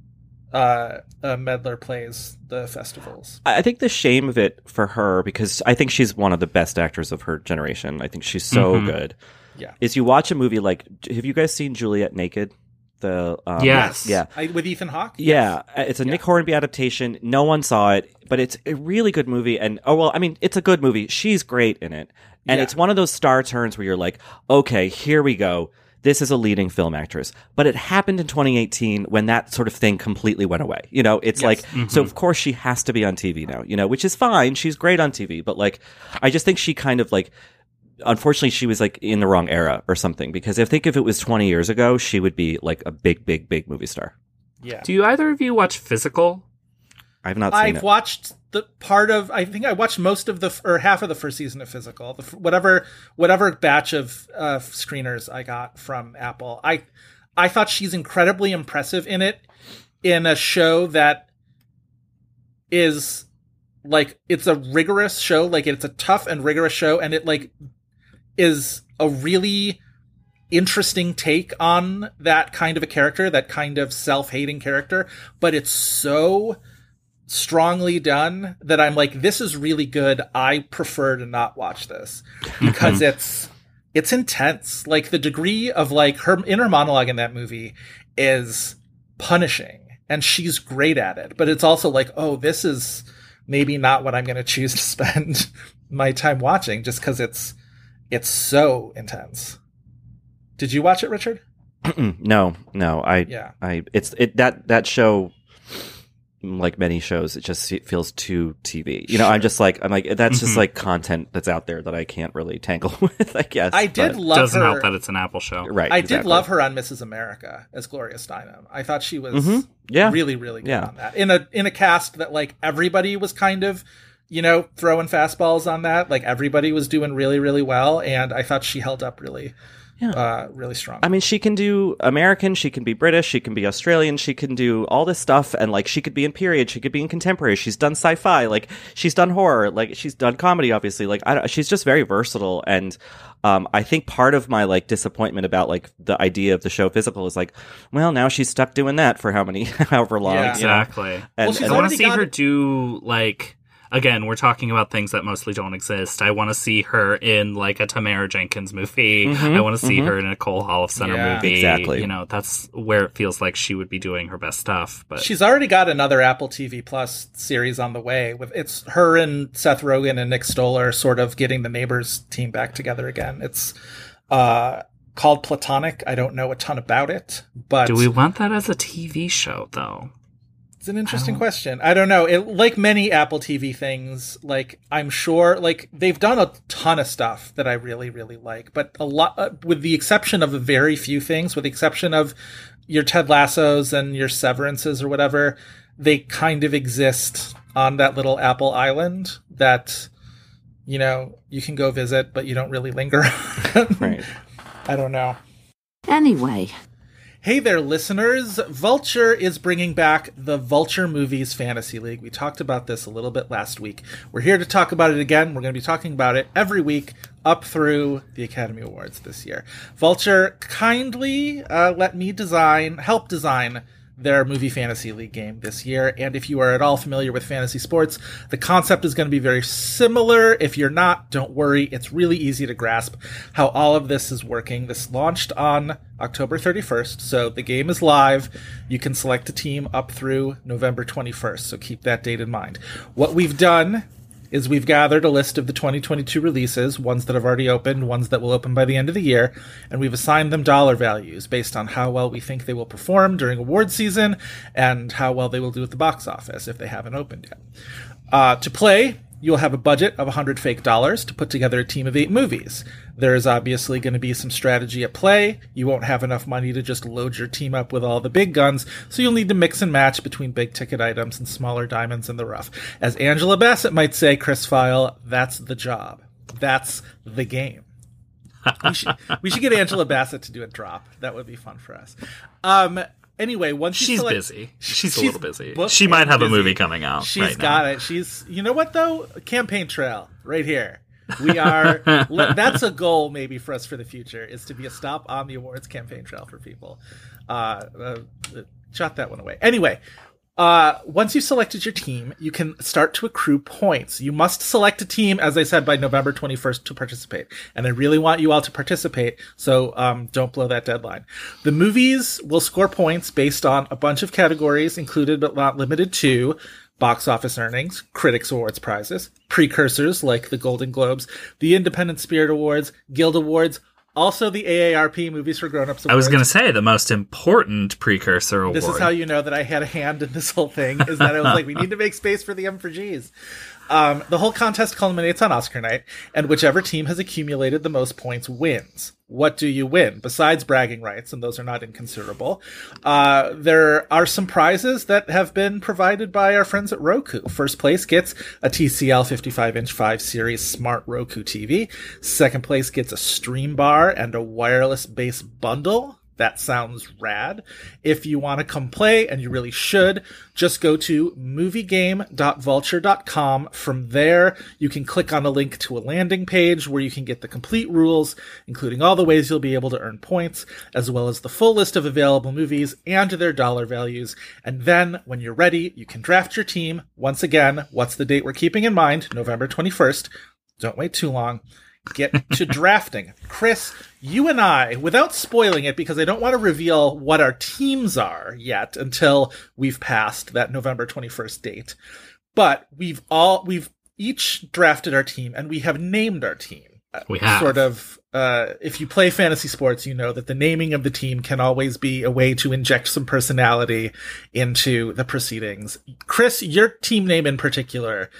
uh, uh Meddler plays the festivals. I I think the shame of it for her, because I think she's one of the best actors of her generation. I think she's so Mhm. good. Yeah. Is you watch a movie like, have you guys seen Juliet Naked? The um, Yes. yeah, I, with Ethan Hawke. yeah. uh, It's a Nick Hornby adaptation. No one saw it, but it's a really good movie. And oh well, I mean, it's a good movie. She's great in it, and Yeah. it's one of those star turns where you're like, okay, here we go. This is a leading film actress, but it happened in 2018 when that sort of thing completely went away. You know, it's like so. Mm-hmm. Of course, she has to be on TV now. You know, which is fine. She's great on TV, but like, I just think she kind of like unfortunately she was like in the wrong era or something because I think if it was 20 years ago she would be like a big big big movie star. Yeah. Do you either of you watch Physical? I've not seen I've it. watched the part of. I think I watched most of the or half of the first season of Physical. The, whatever whatever batch of uh, screeners I got from Apple. I I thought she's incredibly impressive in it in a show that is like it's a rigorous show. Like it's a tough and rigorous show, and it like is a really interesting take on that kind of a character, that kind of self-hating character, but it's so strongly done that I'm like, this is really good. I prefer to not watch this because mm-hmm. it's it's intense. Like the degree of like her inner monologue in that movie is punishing, and she's great at it. But it's also like, oh, this is maybe not what I'm going to choose to spend my time watching, just because it's it's so intense. Did you watch it, Richard? no, no. I Yeah. I it's it that that show like many shows it just se- feels too TV. You know, I'm just like I'm like that's just Mhm. like content that's out there that I can't really tangle with, I guess. I did but- love Doesn't her. help that it's an Apple show. right. I did love her on Mrs. America as Gloria Steinem. I thought she was Mhm. Yeah. really, really good Yeah. on that. In a in a cast that like everybody was kind of, you know, throwing fastballs on that. Like everybody was doing really, really well, and I thought she held up really, Yeah. uh, really strong. I mean, she can do American, she can be British, she can be Australian, she can do all this stuff, and like she could be in period, she could be in contemporary. She's done sci-fi, like she's done horror, like she's done comedy, obviously. Like I don't, she's just very versatile, and um, I think part of my like disappointment about like the idea of the show Physical is like, well, now she's stuck doing that for how many, however long, Yeah. Exactly. And, Well, and- I want to see got her do like again. We're talking about things that mostly don't exist. I want to see her in like a Tamara Jenkins movie. Mhm, I want to see mhm. her in a Nicole Holofcener Yeah. movie. Exactly. You know, that's where it feels like she would be doing her best stuff. But She's already got another Apple TV Plus series on the way. With it's her and Seth Rogen and Nick Stoller sort of getting the Neighbors team back together again. It's uh, called Platonic. I don't know a ton about it, but do we want that as a TV show though? It's an interesting question. I don't know. It, like many Apple TV things, like I'm sure, like they've done a ton of stuff that I really, really like, but a lot, uh, with the exception of a very few things, with the exception of your Ted Lassos and your Severances or whatever, they kind of exist on that little Apple island that you know you can go visit, but you don't really linger. on. Right. I don't know. Anyway, Hey there, listeners. Vulture is bringing back the Vulture Movies Fantasy League. We talked about this a little bit last week. We're here to talk about it again. We're going to be talking about it every week up through the Academy Awards this year. Vulture kindly uh, let me design, help design their movie fantasy league game this year. And if you are at all familiar with fantasy sports, the concept is going to be very similar. If you're not, don't worry. It's really easy to grasp how all of this is working. This launched on October 31st, so the game is live. You can select a team up through November 21st, so keep that date in mind. What we've done is we've gathered a list of the 2022 releases, ones that have already opened, ones that will open by the end of the year, and we've assigned them dollar values based on how well we think they will perform during award season and how well they will do at the box office if they haven't opened yet. Uh, to play, you'll have a budget of 100 fake dollars to put together a team of eight movies. There is obviously going to be some strategy at play. You won't have enough money to just load your team up with all the big guns, so you'll need to mix and match between big ticket items and smaller diamonds in the rough. As Angela Bassett might say, Chris Feil, that's the job. That's the game. we, should, we should get Angela Bassett to do a drop. That would be fun for us. Um, anyway, once She's select- busy. She's, a little busy. She might have a movie coming out. She's right got now. it. She's you know what though? Campaign trail right here. We are that's a goal maybe for us for the future is to be a stop on the awards campaign trail for people. Uh, uh shot that one away. Anyway, uh, once you've selected your team, you can start to accrue points. You must select a team, as I said, by November 21st to participate. And I really want you all to participate, so um, don't blow that deadline. The movies will score points based on a bunch of categories, included but not limited to box office earnings, critics awards prizes, precursors like the Golden Globes, the Independent Spirit Awards, Guild Awards, also the AARP Movies for Grown Ups. I was going to say the most important precursor award. This is how you know that I had a hand in this whole thing. Is that I was like, we need to make space for the M for G's. Um, the whole contest culminates on Oscar night, and whichever team has accumulated the most points wins. What do you win besides bragging rights? And those are not inconsiderable. Uh, there are some prizes that have been provided by our friends at Roku. First place gets a TCL 55 inch 5 series smart Roku TV. Second place gets a stream bar and a wireless bass bundle. That sounds rad. If you want to come play, and you really should, just go to moviegame.vulture.com. From there, you can click on a link to a landing page where you can get the complete rules, including all the ways you'll be able to earn points, as well as the full list of available movies and their dollar values. And then, when you're ready, you can draft your team. Once again, what's the date we're keeping in mind? November 21st. Don't wait too long get to drafting. Chris, you and I, without spoiling it, because I don't want to reveal what our teams are yet until we've passed that November 21st date. But we've all, we've each drafted our team and we have named our team. We have. Sort of, uh, if you play fantasy sports, you know that the naming of the team can always be a way to inject some personality into the proceedings. Chris, your team name in particular,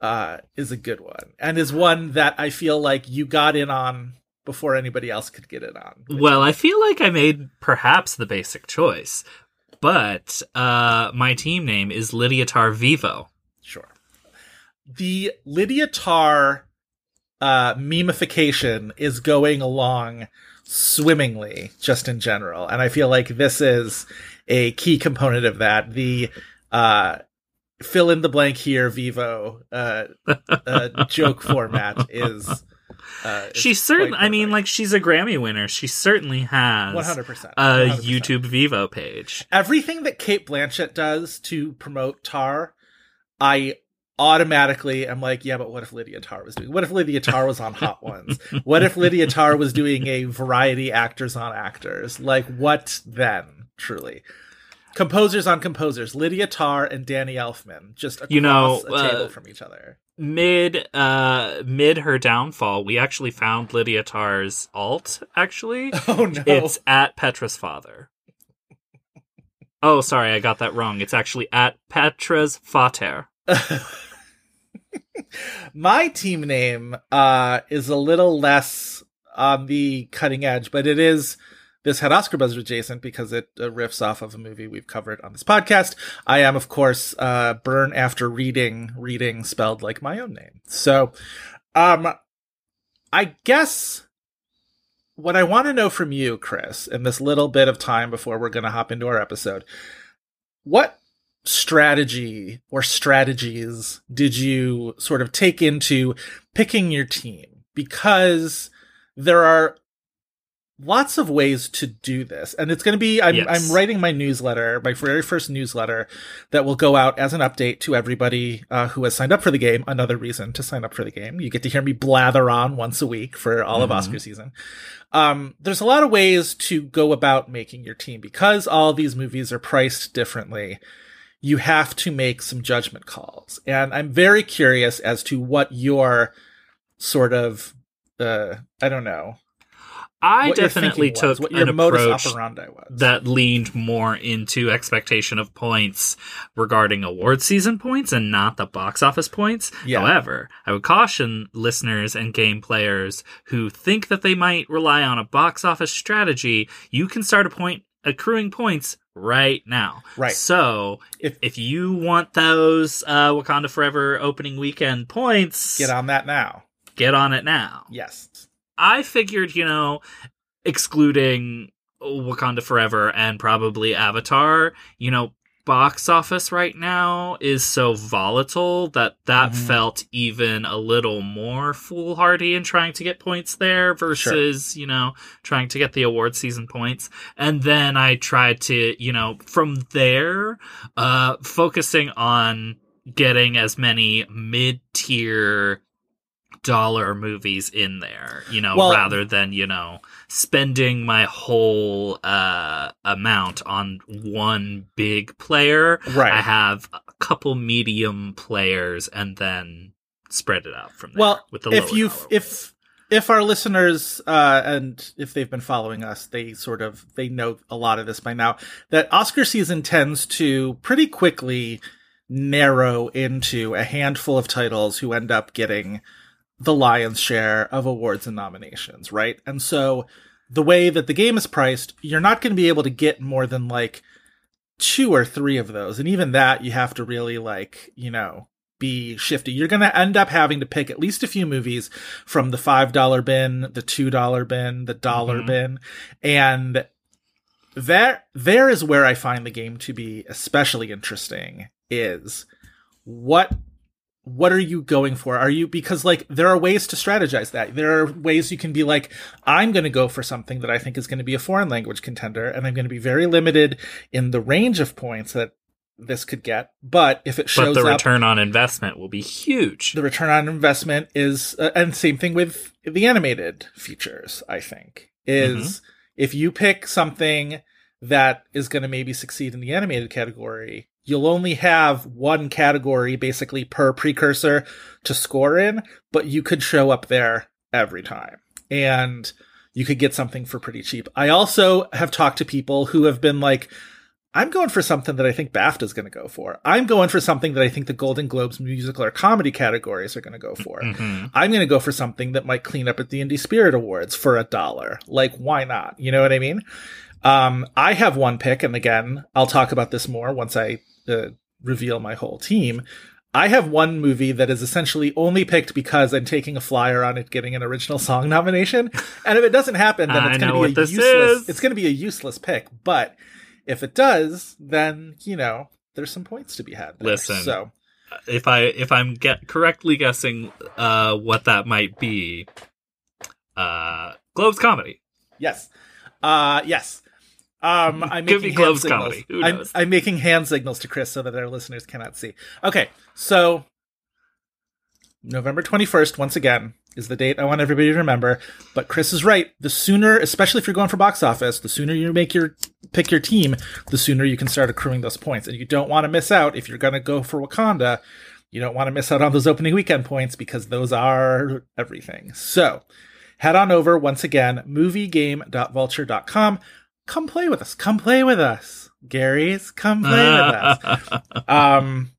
uh, is a good one and is one that I feel like you got in on before anybody else could get it on. Well, I feel like I made perhaps the basic choice, but uh, my team name is Lydia Tar Vevo. Sure. The Lydia Tar uh, memification is going along swimmingly, just in general, and I feel like this is a key component of that. The uh, fill in the blank here, Vevo uh, uh, joke format is. Uh, She's certain. I mean, like she's a Grammy winner. She certainly has 100%, a 100%. YouTube Vevo page. everything that Cate Blanchett does to promote Tar, I automatically am like, yeah, but what if Lydia Tar was doing? What if Lydia Tar was on Hot Ones? What if Lydia Tar was doing a variety actors on actors? Like, what then? Truly. Composers on composers, Lydia Tar and Danny Elfman, just across You know, a uh, table from each other. Mid, uh, mid her downfall, we actually found Lydia Tar's alt. Actually, Oh no! it's at Petra's father. Oh, sorry, I got that wrong. It's actually at Petra's Vater. My team name uh, is a little less on the cutting edge, but it is this had Oscar buzz adjacent because it uh, riffs off of a movie we've covered on this podcast. I am, of course, uh, burn after reading, reading spelled like my own name. So, um, I guess what I want to know from you, Chris, in this little bit of time before we're going to hop into our episode, what strategy or strategies did you sort of take into picking your team? Because there are lots of ways to do this. And it's going to be I'm, Yes. I'm writing my newsletter my very first newsletter that will go out as an update to everybody uh, who has signed up for the game. Another reason to sign up for the game. You get to hear me blather on once a week for all of oscar season. Um, there's a lot of ways to go about making your team because all these movies are priced differently. You have to make some judgment calls. And i'm very curious as to what your sort of uh i don't know I definitely was, took your an approach was. that leaned more into expectation of points regarding award season points and not the box office points. Yeah. However, I would caution listeners and game players who think that they might rely on a box office strategy, you can start a point accruing points right now. Right. So If- if you want those uh, Wakanda Forever opening weekend points, Get on that now. get on it now. Yes. I figured, you know, excluding Wakanda Forever and probably Avatar, you know, box office right now is so volatile that that Mhm. felt even a little more foolhardy in trying to get points there versus, you know, trying to get the award season points. And then I tried to, you know, from there, uh, focusing on getting as many mid-tier dollar movies in there, you know, Well- rather than, you know, spending my whole uh amount on one big player. Right. I have a couple medium players and then spread it out from there Well, with the if you if if our listeners uh, and if they've been following us, they sort of they know a lot of this by now. That Oscar season tends to pretty quickly narrow into a handful of titles who end up getting the lion's share of awards and nominations, right? And so the way that the game is priced, you're not going to be able to get more than like two or three of those. And even that, you have to really like, you know, be shifty. You're going to end up having to pick at least a few movies from the $5 bin, the $2 bin, the dollar Mhm. bin. And there, there is where I find the game to be especially interesting is what what are you going for? Are you because like there are ways to strategize that. There are ways you can be like, I'm going to go for something that I think is going to be a foreign language contender, and I'm going to be very limited in the range of points that this could get. But if it shows, but the up, return on investment will be huge. the return on investment is, uh, and same thing with the animated features. I think is if you pick something that is going to maybe succeed in the animated category, you'll only have one category basically per precursor to score in, but you could show up there every time. And you could get something for pretty cheap. I also have talked to people who have been like, I'm going for something that I think BAFTA's going to go for. I'm going for something that I think the Golden Globes musical or comedy categories are going to go for. Mhm. I'm going to go for something that might clean up at the Indie Spirit Awards for a dollar. Like, why not? You know what I mean? Um, I have one pick, and again, I'll talk about this more once I uh, reveal my whole team. I have one movie that is essentially only picked because I'm taking a flyer on it getting an original song nomination. And if it doesn't happen, then it's going to be a useless. is. It's going to be a useless pick. But if it does, then you know there's some points to be had. There. Listen. so if I if I'm get correctly guessing uh what that might be, uh Globes comedy. Yes. Uh yes. Um I'm Could making hand signals. I'm. I'm making hand signals to Chris so that our listeners cannot see. Okay, so November 21st, once again, is the date I want everybody to remember. But Chris is right. The sooner, especially if you're going for box office, the sooner you make your pick your team, the sooner you can start accruing those points. And you don't want to miss out if you're gonna go for Wakanda. You don't want to miss out on those opening weekend points because those are everything. So head on over once again, moviegame.vulture.com. come play with us. Come play with us. Gary's, come play with us. Um,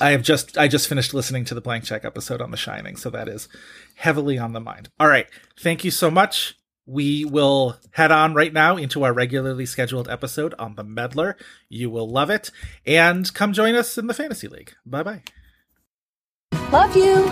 I have just I just finished listening to the blank check episode on The Shining, so that is heavily on the mind. All right, thank you so much. We will head on right now into our regularly scheduled episode on the Meddler. You will love it, and come join us in the Fantasy League. Bye bye. Love you.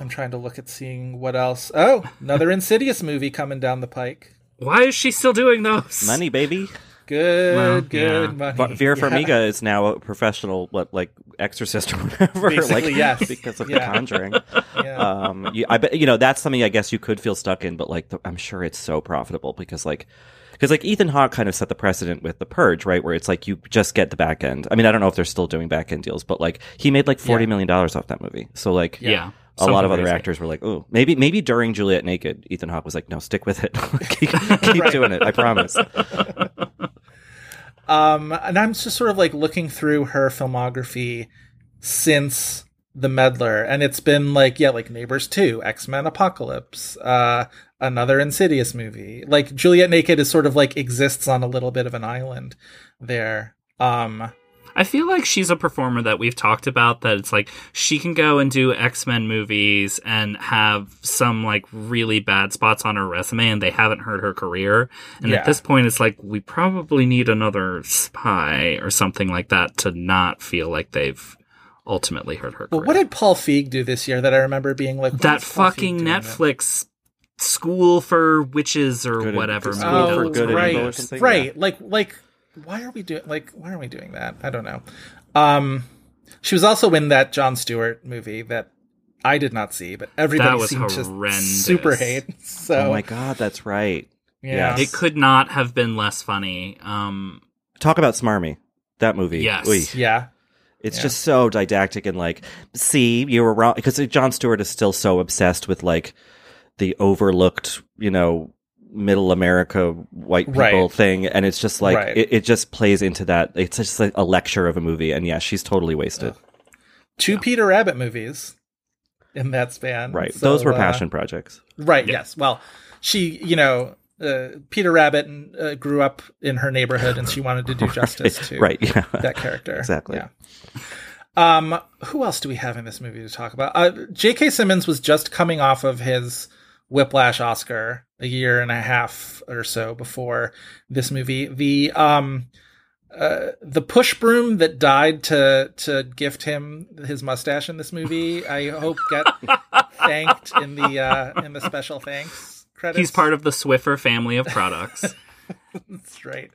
I'm trying to look at seeing what else. Oh, another Insidious movie coming down the pike. Why is she still doing those? Money, baby. Good, Well, good yeah. money. But Vera Yeah. Farmiga is now a professional, what like exorcist or whatever. Basically, like, yes. because of Yeah. The Conjuring. Yeah. um, you, I bet you know that's something I guess you could feel stuck in, but like the, I'm sure it's so profitable because like because like Ethan Hawke kind of set the precedent with The Purge, right? Where it's like you just get the back end. I mean, I don't know if they're still doing back end deals, but like he made like forty Yeah. million dollars off that movie. So like Yeah. A lot of other crazy. actors were like, "Oh, maybe maybe during Juliet Naked, Ethan Hawke was like, no, stick with it, keep, keep doing it. I promise." Um, and I'm just sort of like looking through her filmography since The Meddler, and it's been like, yeah, like Neighbors 2, X Men Apocalypse, uh, another Insidious movie. Like Juliet Naked is sort of like exists on a little bit of an island there. Um, I feel like she's a performer that we've talked about that it's like she can go and do X-Men movies and have some like really bad spots on her resume and they haven't hurt her career. And Yeah. at this point it's like we probably need another spy or something like that to not feel like they've ultimately hurt her well, career. what did Paul Feig do this year that I remember being like, what that is Paul Feig fucking doing that? Netflix school for witches or Good whatever Good movie School that for was Good and or right, right. Yeah. Like, like, why are we doing? Like, why are we doing that? I don't know. Um, she was also in that Jon Stewart movie that I did not see, but everybody That was seemed to horrendous. super hate. So, Oh my god, that's right. yeah, It could not have been less funny. Um Talk about Smarmy. That movie. Yes. Oy. yeah, It's Yeah. just so didactic and like, see, you were wrong because Jon Stewart is still so obsessed with like the overlooked, you know, middle America white people Right. thing, and it's just like Right. it, it just plays into that. It's just like a lecture of a movie, and yeah, she's totally wasted. two Peter Rabbit movies in that span. right? So, Those were uh, passion projects. Right. Yes. Well, she, you know. Uh, Peter Rabbit uh, grew up in her neighborhood, and she wanted to do justice to right? Yeah. that character. Exactly. Yeah. Um, who else do we have in this movie to talk about? Uh, J.K. Simmons was just coming off of his Whiplash Oscar a year and a half or so before this movie. The um, uh, the push broom that died to to gift him his mustache in this movie. I hope get thanked in the uh, in the special thanks credits. he's part of the Swiffer family of products. That's right.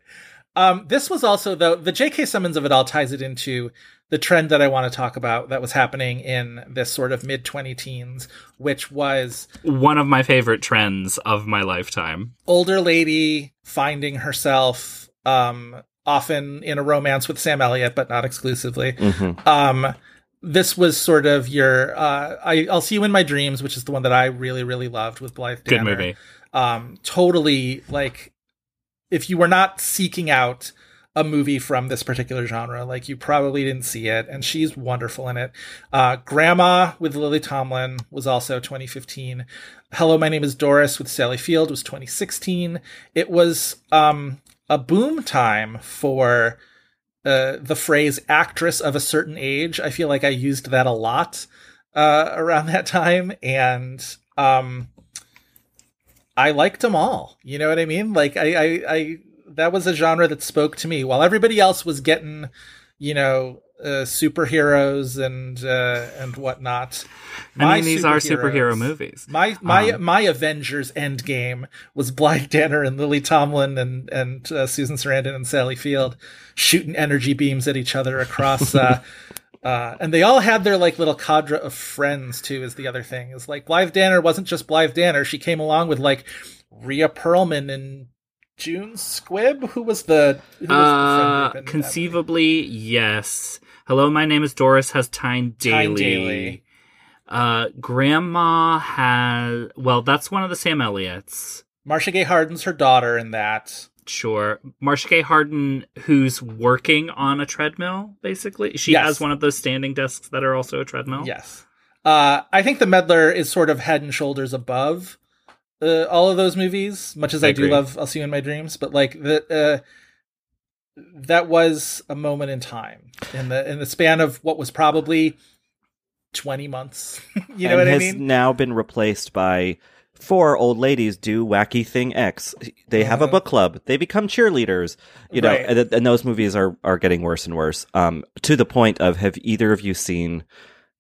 Um, this was also though the J.K. Simmons of it all ties it into the trend that I want to talk about that was happening in this sort of mid twenty teens, which was One of my favorite trends of my lifetime. older lady finding herself um, often in a romance with Sam Elliott, but not exclusively. Mhm. Um, this was sort of your uh, I, I'll see you in my dreams, which is the one that I really really loved with Blythe Danner. Good movie. um, totally like if you were not seeking out a movie from this particular genre, like you probably didn't see it, and she's wonderful in it. Uh, Grandma with Lily Tomlin was also 2015. Hello, my name is Doris with Sally Field was 2016. It was um, a boom time for uh, the phrase actress of a certain age. I feel like I used that a lot uh, around that time, and um, I liked them all. You know what I mean? Like I, I, I that was a genre that spoke to me. While everybody else was getting, you know, uh, superheroes and uh, and whatnot. I mean, these are superhero movies. My my Um, my Avengers Endgame was Blythe Danner and Lily Tomlin and and uh, Susan Sarandon and Sally Field shooting energy beams at each other across. Uh, and they all had their like little cadre of friends too. Is the other thing is like Blythe Danner wasn't just Blythe Danner. She came along with like Rhea Perlman and June Squibb, who was the who was the friend Uh, that conceivably, yes. Hello, my name is Doris. Has Tyne Daly. Tyne Daly. Uh, Grandma has. Well, that's one of the Sam Elliott's. movie. Marcia Gay Harden's her daughter in that. Sure. Marcia Gay Harden, who's working on a treadmill, basically. She Yes. has one of those standing desks that are also a treadmill. Yes. Uh, I think the Meddler is sort of head and shoulders above uh, all of those movies, much as I, I do love "I'll See You in My Dreams," but like the uh, that was a moment in time in the in the span of what was probably twenty months. you know and what I has mean? now been replaced by four old ladies do wacky thing X. They have a book club. They become cheerleaders. You know, Uh-huh. Right. and, and those movies are are getting worse and worse. Um, to the point of have either of you seen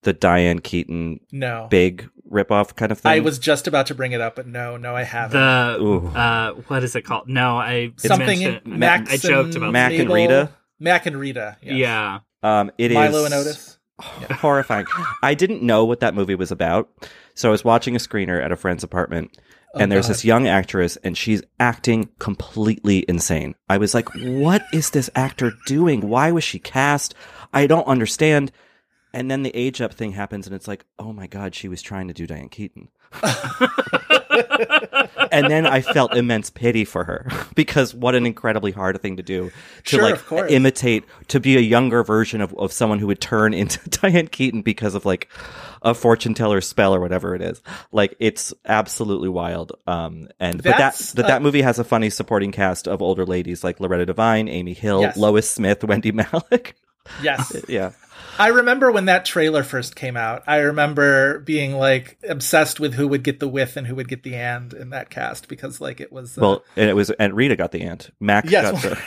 the Diane Keaton No, big ripoff kind of thing? I was just about to bring it up, but no, no, I haven't. The Ooh. uh, what is it called? No, I Something mentioned- in Max I joked about Mac and Mabel- Rita? Mac and Rita. yes. Yeah, Um, it is Milo and Otis. horrifying. I didn't know what that movie was about, so I was watching a screener at a friend's apartment, oh, and there's Oh, God. this young actress, and she's acting completely insane. I was like, "What is this actor doing? Why was she cast? I don't understand." And then the age up thing happens, and it's like, "Oh my god, she was trying to do Diane Keaton." and then I felt immense pity for her because what an incredibly hard thing to do to Sure, like imitate to be a younger version of, of someone who would turn into Diane Keaton because of like a fortune teller spell or whatever it is. Like it's absolutely wild. Um and but that That's, but that uh, movie has a funny supporting cast of older ladies like Loretta Devine, Amy Hill, Yes. Lois Smith, Wendy Malick. Yes. yeah. I remember when that trailer first came out. I remember being like obsessed with who would get the with and who would get the and in that cast because like it was uh, Well, and it was and Rita got the ant. Mac Yes. got the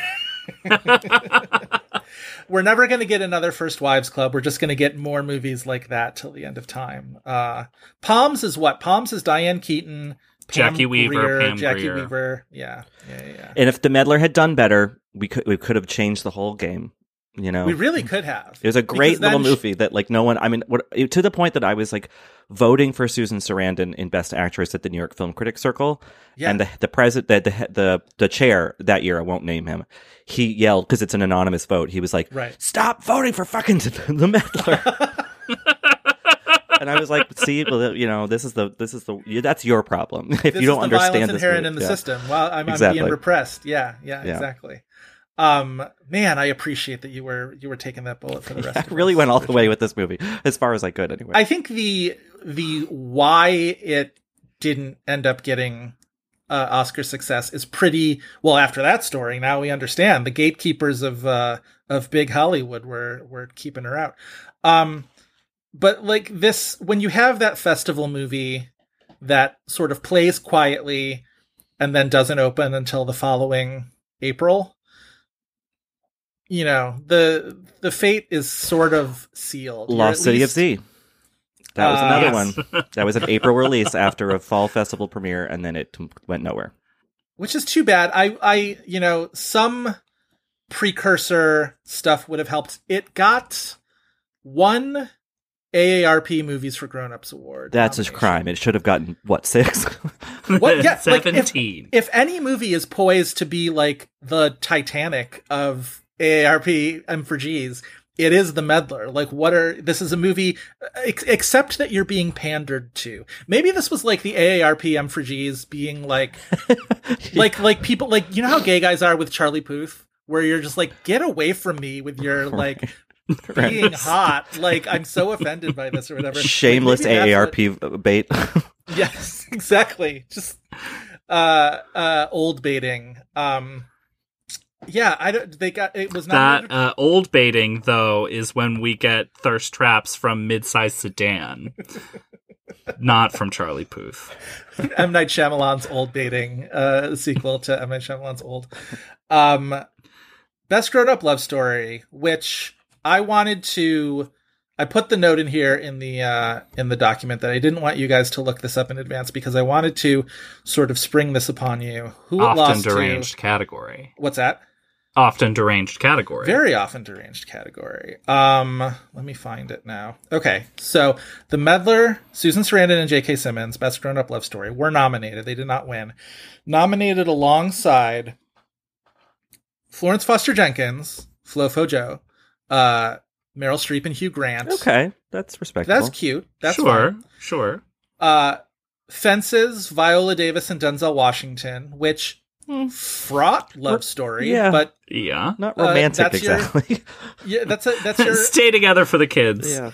we're never going to get another First Wives Club. We're just going to get more movies like that till the end of time. Uh, Poms is what? Poms is Diane Keaton, Pam Jacki Weaver, Grier, Pam Jacki Grier. Weaver. Yeah, yeah, yeah. And if the meddler had done better, we could we could have changed the whole game. You know, We really could have. It was a great little movie that like no one. I mean, what, to the point that I was like voting for Susan Sarandon in Best Actress at the New York Film Critics Circle, Yeah. and the the president, the, the the the chair that year, I won't name him. He yelled because it's an anonymous vote. He was like, Right. "Stop voting for fucking the meddler." and I was like, "See, you know, this is the this is the that's your problem if This you don't understand this inherent movie." in the Yeah. system. Well, I'm, I'm being repressed. Yeah, yeah, Yeah. exactly. Um, man, I appreciate that you were you were taking that bullet for the rest. I of really went all the way with this movie as far as I could. Anyway, I think the the why it didn't end up getting uh, Oscar success is pretty well. After that story, now we understand the gatekeepers of uh, of big Hollywood were were keeping her out. Um, but like this, when you have that festival movie that sort of plays quietly and then doesn't open until the following April, you know the the fate is sort of sealed. Lost City least- of Z. That was Uh, another Yes. one. That was an April release after a fall festival premiere, and then it t- went nowhere. which is too bad. I, I, you know, some precursor stuff would have helped. It got one AARP Movies for Grown Ups award. That's a crime. It should have gotten what six? What? Yeah, like, if- seventeen. If any movie is poised to be like the Titanic of AARP M for G's, it is The Meddler. Like, what are this is a movie, ex- except that you're being pandered to. Maybe this was like the AARP M for G's being like, like, like people like you know how gay guys are with Charlie Puth, where you're just like, get away from me with your like. Being hot, like I'm so offended by this or whatever. Shameless maybe that's what- AARP bait. Yes, exactly. Just uh uh old baiting. Um yeah, I don't they got it was not that uh, old baiting though is when we get thirst traps from mid-sized sedan, not from Charlie Puth. M Night Shyamalan's old baiting uh sequel to M Night Shyamalan's old. Um Best Grown Up Love Story, which I wanted to I put the note in here in the uh in the document that I didn't want you guys to look this up in advance because I wanted to sort of spring this upon you. Who Often lost deranged to category. what's that? Often deranged category. Very often deranged category. Um, let me find it now. Okay, so The Meddler, Susan Sarandon, and J.K. Simmons, Best Grown Up Love Story, were nominated. They did not win. Nominated alongside Florence Foster Jenkins, Flo Fojo, uh, Meryl Streep, and Hugh Grant. okay, that's respectable. that's cute. That's sure, fine. sure. Uh, Fences, Viola Davis, and Denzel Washington, which fraught love story, yeah. but Yeah. Not Uh, romantic that's your- exactly. yeah, that's a that's your Stay together for the kids. yeah.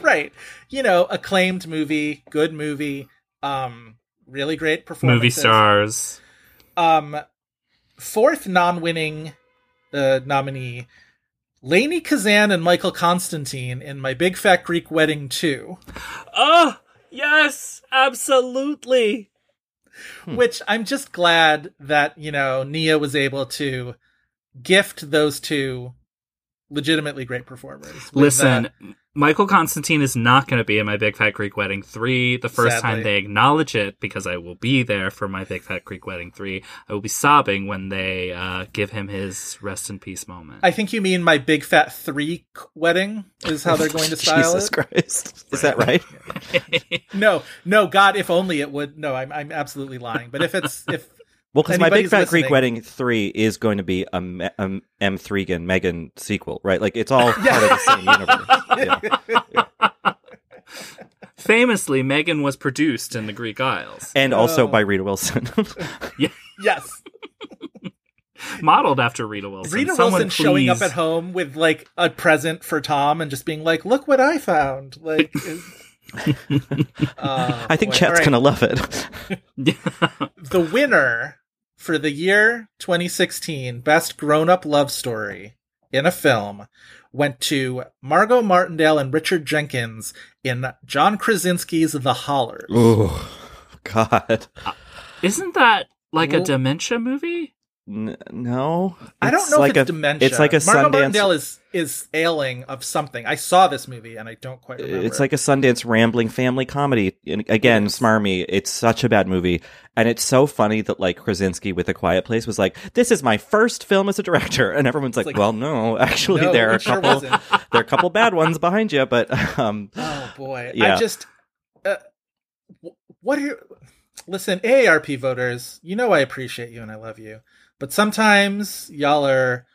right you know acclaimed movie good movie um really great performances. Movie stars. Um, fourth non-winning uh, nominee, Lainie Kazan and Michael Constantine in My Big Fat Greek Wedding 2, Oh, yes, absolutely. Hmm. which I'm just glad that, you know, Nia was able to gift those two legitimately great performers. Listen, that. Michael Constantine is not going to be in my Big Fat Greek Wedding 3 the first Sadly. time they acknowledge it because I will be there for my Big Fat Greek Wedding 3. I will be sobbing when they uh, give him his rest in peace moment. I think you mean My Big Fat 3 Wedding is how they're going to style Jesus it. Christ. Is that right? No, no, God, if only it would. No, I'm, I'm absolutely lying. But if it's, if, Well, because my Big Anybody's Fat Greek Wedding 3 is going to be a, Me- a M3 and Megan sequel, right? Like, it's all part of the same universe. Yeah. Famously, Megan was produced in the Greek Isles, And also Oh. by Rita Wilson. yes, modeled after Rita Wilson. Rita Someone Wilson showing up at home with like a present for Tom and just being like, look what I found. Like, uh, I think boy. chat's All right. going to love it. the winner for the year 2016 best grown-up love story in a film went to Margo Martindale and Richard Jenkins in John Krasinski's The Hollars. Ooh, God. Isn't that like a dementia movie? N- no. I don't know like if it's a, dementia. It's like a Margo Sundance. Martindale is is ailing of something. I saw this movie and I don't quite remember. It's like a Sundance rambling family comedy. And again, Yes. smarmy. It's such a bad movie, and it's so funny that like Krasinski with A Quiet Place was like, "This is my first film as a director," and everyone's like, like, "Well, no, actually, no, there are a it sure couple, there are a couple bad ones behind you." But um, Oh boy, Yeah. I just uh, what are you? Listen, AARP voters, you know I appreciate you and I love you, but sometimes y'all are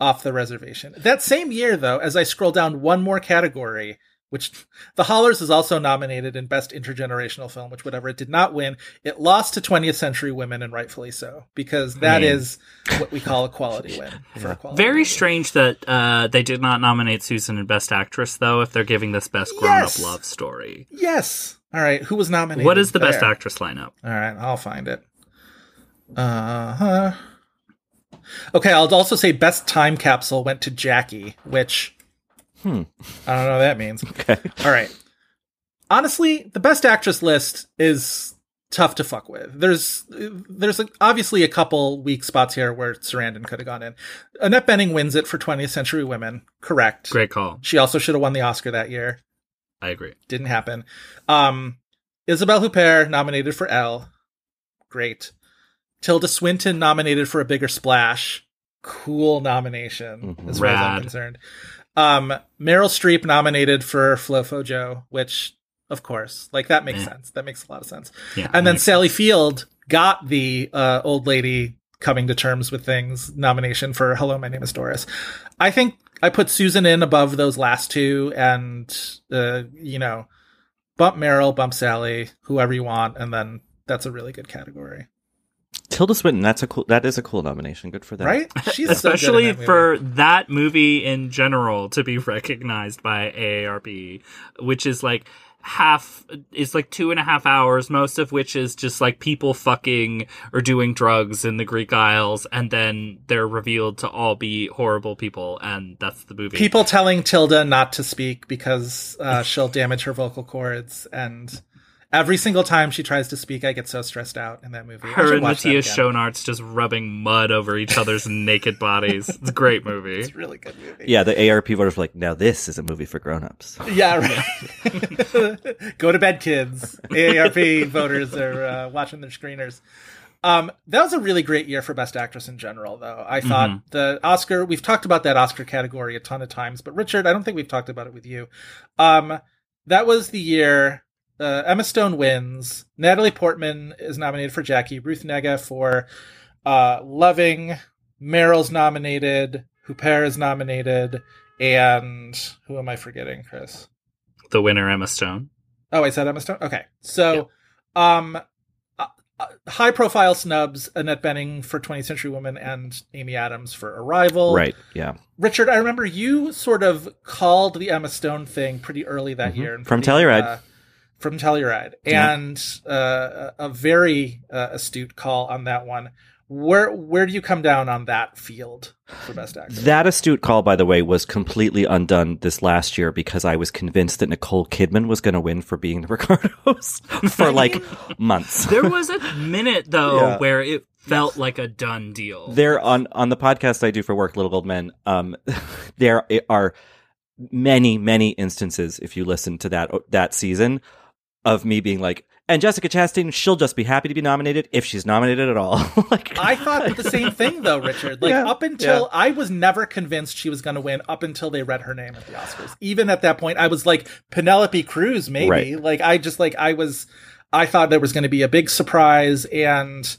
off the reservation. That same year, though, as I scroll down one more category, which The Hollars is also nominated in Best Intergenerational Film, which whatever it did not win, it lost to 20th Century Women, and rightfully so, because that mean- is what we call a quality win for a quality. Very movie. strange that uh, they did not nominate Susan in Best Actress, though, if they're giving this Best Grown Up Yes. Love Story. Yes. All right. Who was nominated? What is the Best? Actress lineup? All right, I'll find it. Uh huh. Okay, I'll also say best time capsule went to Jackie, which Hmm. I don't know what that means. okay, All right. Honestly, the best actress list is tough to fuck with. There's there's like obviously a couple weak spots here where Sarandon could have gone in. Annette Bening wins it for 20th Century Women. Correct. Great call. She also should have won the Oscar that year I agree. didn't happen. Um, Isabelle Huppert nominated for Elle. Great. Tilda Swinton nominated for A Bigger Splash. Cool nomination, Mhm. as far as I'm concerned. Um, Meryl Streep nominated for Flofo Joe, which, of course, like that makes Yeah. sense. That makes a lot of sense. Yeah. And then Sally Field got the uh, old lady coming to terms with things nomination for Hello, My Name is Doris. I think I put Susan in above those last two, and uh, you know, bump Meryl, bump Sally, whoever you want, and then that's a really good category, Tilda Swinton. That's a cool. That is a cool nomination. Good for that. right? She's so good in especially that movie. for that movie in general to be recognized by AARP, which is like half is like two and a half hours, most of which is just like people fucking or doing drugs in the Greek Isles, and then they're revealed to all be horrible people, and that's the movie. people telling Tilda not to speak because uh, she'll damage her vocal cords, and every single time she tries to speak, I get so stressed out in that movie. Her and watch that Matthias. Schoenaerts just rubbing mud over each other's naked bodies. It's a great movie. It's a really good movie. Yeah, the ARP voters were like, "Now this is a movie for grown-ups." Yeah, right. Go to bed, kids. AARP voters are uh, watching their screeners. Um, that was a really great year for Best Actress in general, though. I thought the Oscar, we've talked about that Oscar category a ton of times, but Richard, I don't think we've talked about it with you. Um, that was the year uh, Emma Stone wins. Natalie Portman is nominated for Jackie. Ruth Negga for uh, Loving. Meryl's nominated. Huppert is nominated. And who am I forgetting, Chris? The winner, Emma Stone. Oh, I said Emma Stone. Okay, so, um, uh, uh, high profile snubs: Annette Bening for 20th Century Woman and Amy Adams for Arrival. Right. Yeah. Richard, I remember you sort of called the Emma Stone thing pretty early that Mhm. year. and From pretty, Telluride. uh, from Telluride, Yeah. and uh, a a very uh, astute call on that one. Where where do you come down on that field for best actor? That astute call, by the way, was completely undone this last year because I was convinced that Nicole Kidman was going to win for being the Ricardos for like months. There was a minute though Yeah. where it felt like a done deal. there on on the podcast I do for work, Little Gold Men. Um, there are many many instances if you listen to that that season of me being like, and Jessica Chastain, she'll just be happy to be nominated if she's nominated at all. like I thought the same thing though, Richard. Like Yeah, up until yeah. I was never convinced she was going to win up until they read her name at the Oscars. Even at that point, I was like Penelope Cruz, maybe. Right. Like I just like I was, I thought there was going to be a big surprise, and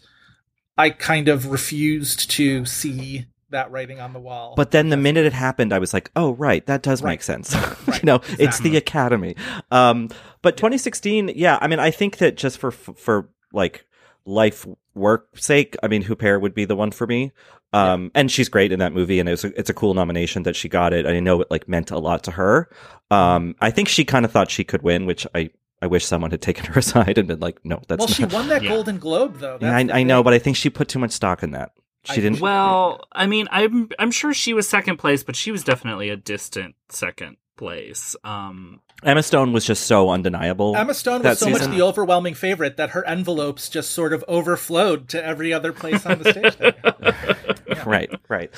I kind of refused to see that writing on the wall. But then the minute it happened, I was like, "Oh, right, that does make sense." you know, it's the Academy. Um, but 2016, yeah, I mean, I think that just for for like life work sake, I mean, Huppert would be the one for me. Um, and she's great in that movie, and it's a, it's a cool nomination that she got it. I know it like meant a lot to her. Um, I think she kind of thought she could win, which I. I wish someone had taken her aside and been like, "No, that's not." well, she won that Yeah. Golden Globe though. Yeah, That's the I, I know, but I think she put too much stock in that. She I- didn't. Well, I mean, I'm I'm sure she was second place, but she was definitely a distant second place. Um, Emma Stone was just so undeniable. Emma Stone was so much the overwhelming favorite that her envelopes just sort of overflowed to every other place on the stage. there. right, right.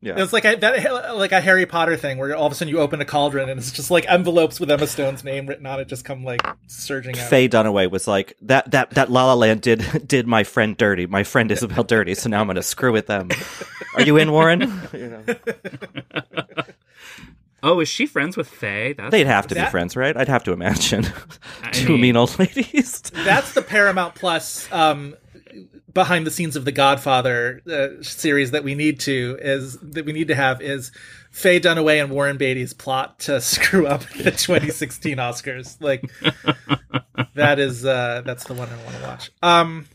Yeah. It was like a, that, like a Harry Potter thing where all of a sudden you open a cauldron and it's just like envelopes with Emma Stone's name written on it just come like surging out. Faye Dunaway was like that that that La La Land did did my friend dirty, my friend Isabelle dirty. So now I'm gonna screw with them. Are you in, Warren? You know. Oh, is she friends with Faye? That's They'd have to be friends, right? I'd have to imagine. I Two mean- mean old ladies. That's the Paramount Plus um, behind the scenes of the Godfather uh, series that we need to is that we need to have is Faye Dunaway and Warren Beatty's plot to screw up the 2016 Oscars. Like that is uh, that's the one I want to watch. Um,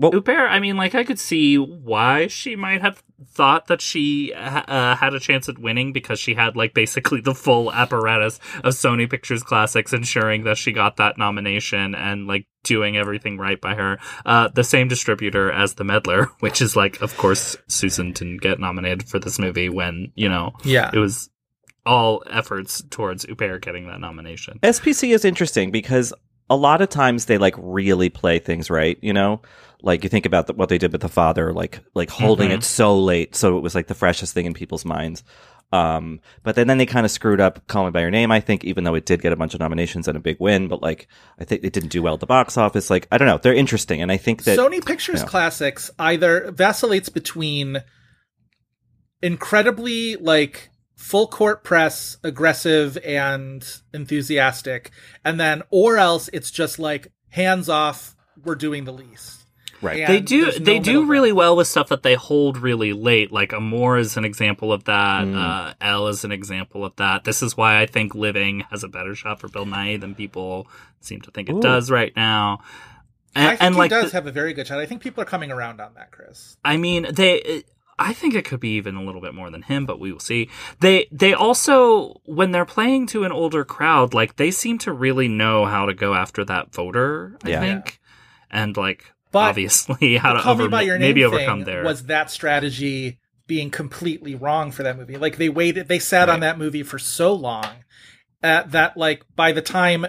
Huppert, I mean, like, I could see why she might have thought that she uh, had a chance at winning because she had, like, basically the full apparatus of Sony Pictures Classics ensuring that she got that nomination and, like, doing everything right by her. Uh, the same distributor as The Meddler, which is, like, of course, Susan didn't get nominated for this movie when, you know, yeah, it was all efforts towards Huppert getting that nomination. SPC is interesting because a lot of times they like really play things right, you know? Like you think about the, what they did with the father, like like holding Mhm. it so late so it was like the freshest thing in people's minds. Um, but then, then they kind of screwed up Call Me by Your Name, I think, even though it did get a bunch of nominations and a big win, but like, I think it didn't do well at the box office. Like, I don't know. They're interesting. And I think that Sony Pictures yeah. Classics either vacillates between incredibly like full court press, aggressive and enthusiastic, and then or else it's just like hands off, we're doing the least. Right. And they do there's no they do really ground. well with stuff that they hold really late like Amour is an example of that Mm. uh Elle is an example of that this is why i think living has a better shot for Bill Nighy than people seem to think it Ooh. does right now I and, think and he like does the- have a very good shot. I think people are coming around on that, Chris. I mean, they. I think it could be even a little bit more than him, but we will see. They they also when they're playing to an older crowd, like they seem to really know how to go after that voter. I Yeah. think, and like But obviously how to over, by Your Name maybe overcome their. was that strategy being completely wrong for that movie. Like they waited, they sat on that movie for so long uh, that like by the time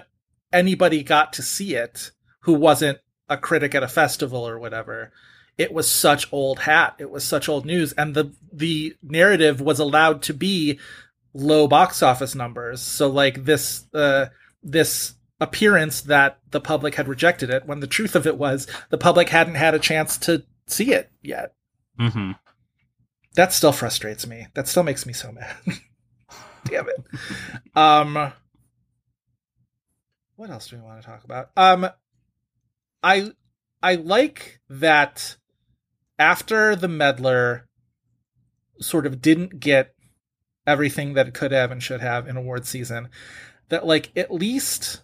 anybody got to see it, who wasn't a critic at a festival or whatever, it was such old hat. It was such old news, and the the narrative was allowed to be low box office numbers. So like this uh, this appearance that the public had rejected it when the truth of it was the public hadn't had a chance to see it yet. hmm That still frustrates me. That still makes me so mad. Damn it. Um what else do we want to talk about? Um I I like that after the meddler sort of didn't get everything that it could have and should have in award season that like at least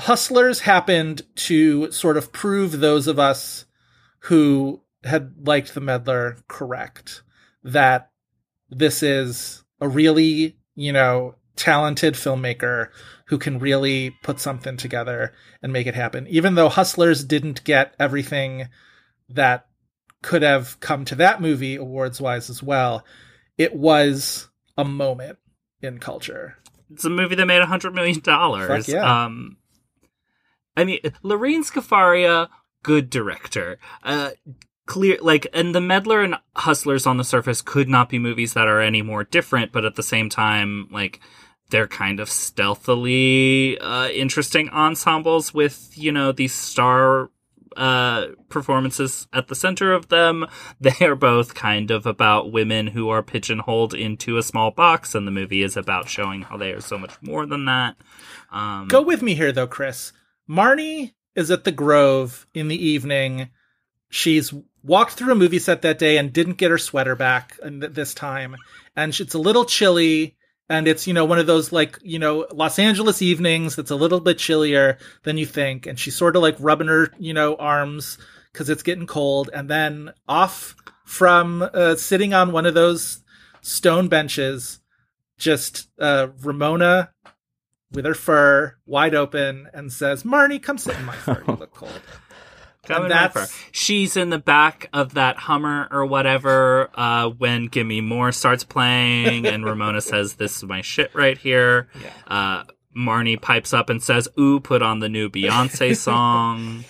hustlers happened to sort of prove those of us who had liked the meddler correct that this is a really you know talented filmmaker who can really put something together and make it happen. Even though Hustlers didn't get everything that could have come to that movie awards wise as well, it was a moment in culture. It's a movie that made a hundred million dollars. Yeah. Um, I mean, Lorene Scafaria, good director. Uh, clear, like, and the Meddler and Hustlers on the surface could not be movies that are any more different, but at the same time, like, they're kind of stealthily uh, interesting ensembles with, you know, these star uh, performances at the center of them. They are both kind of about women who are pigeonholed into a small box, and the movie is about showing how they are so much more than that. Um, Go with me here, though, Chris. Marnie is at the Grove in the evening. She's walked through a movie set that day and didn't get her sweater back this time. And it's a little chilly. And it's, you know, one of those like, you know, Los Angeles evenings that's a little bit chillier than you think. And she's sort of like rubbing her, you know, arms because it's getting cold. And then off from uh, sitting on one of those stone benches, just uh, Ramona with her fur wide open and says, Marnie, come sit in my fur. You look cold. Come And in my fur. She's in the back of that Hummer or whatever uh, when Gimme More starts playing, and Ramona says, This is my shit right here. Uh, Marnie pipes up and says, Ooh, put on the new Beyonce song.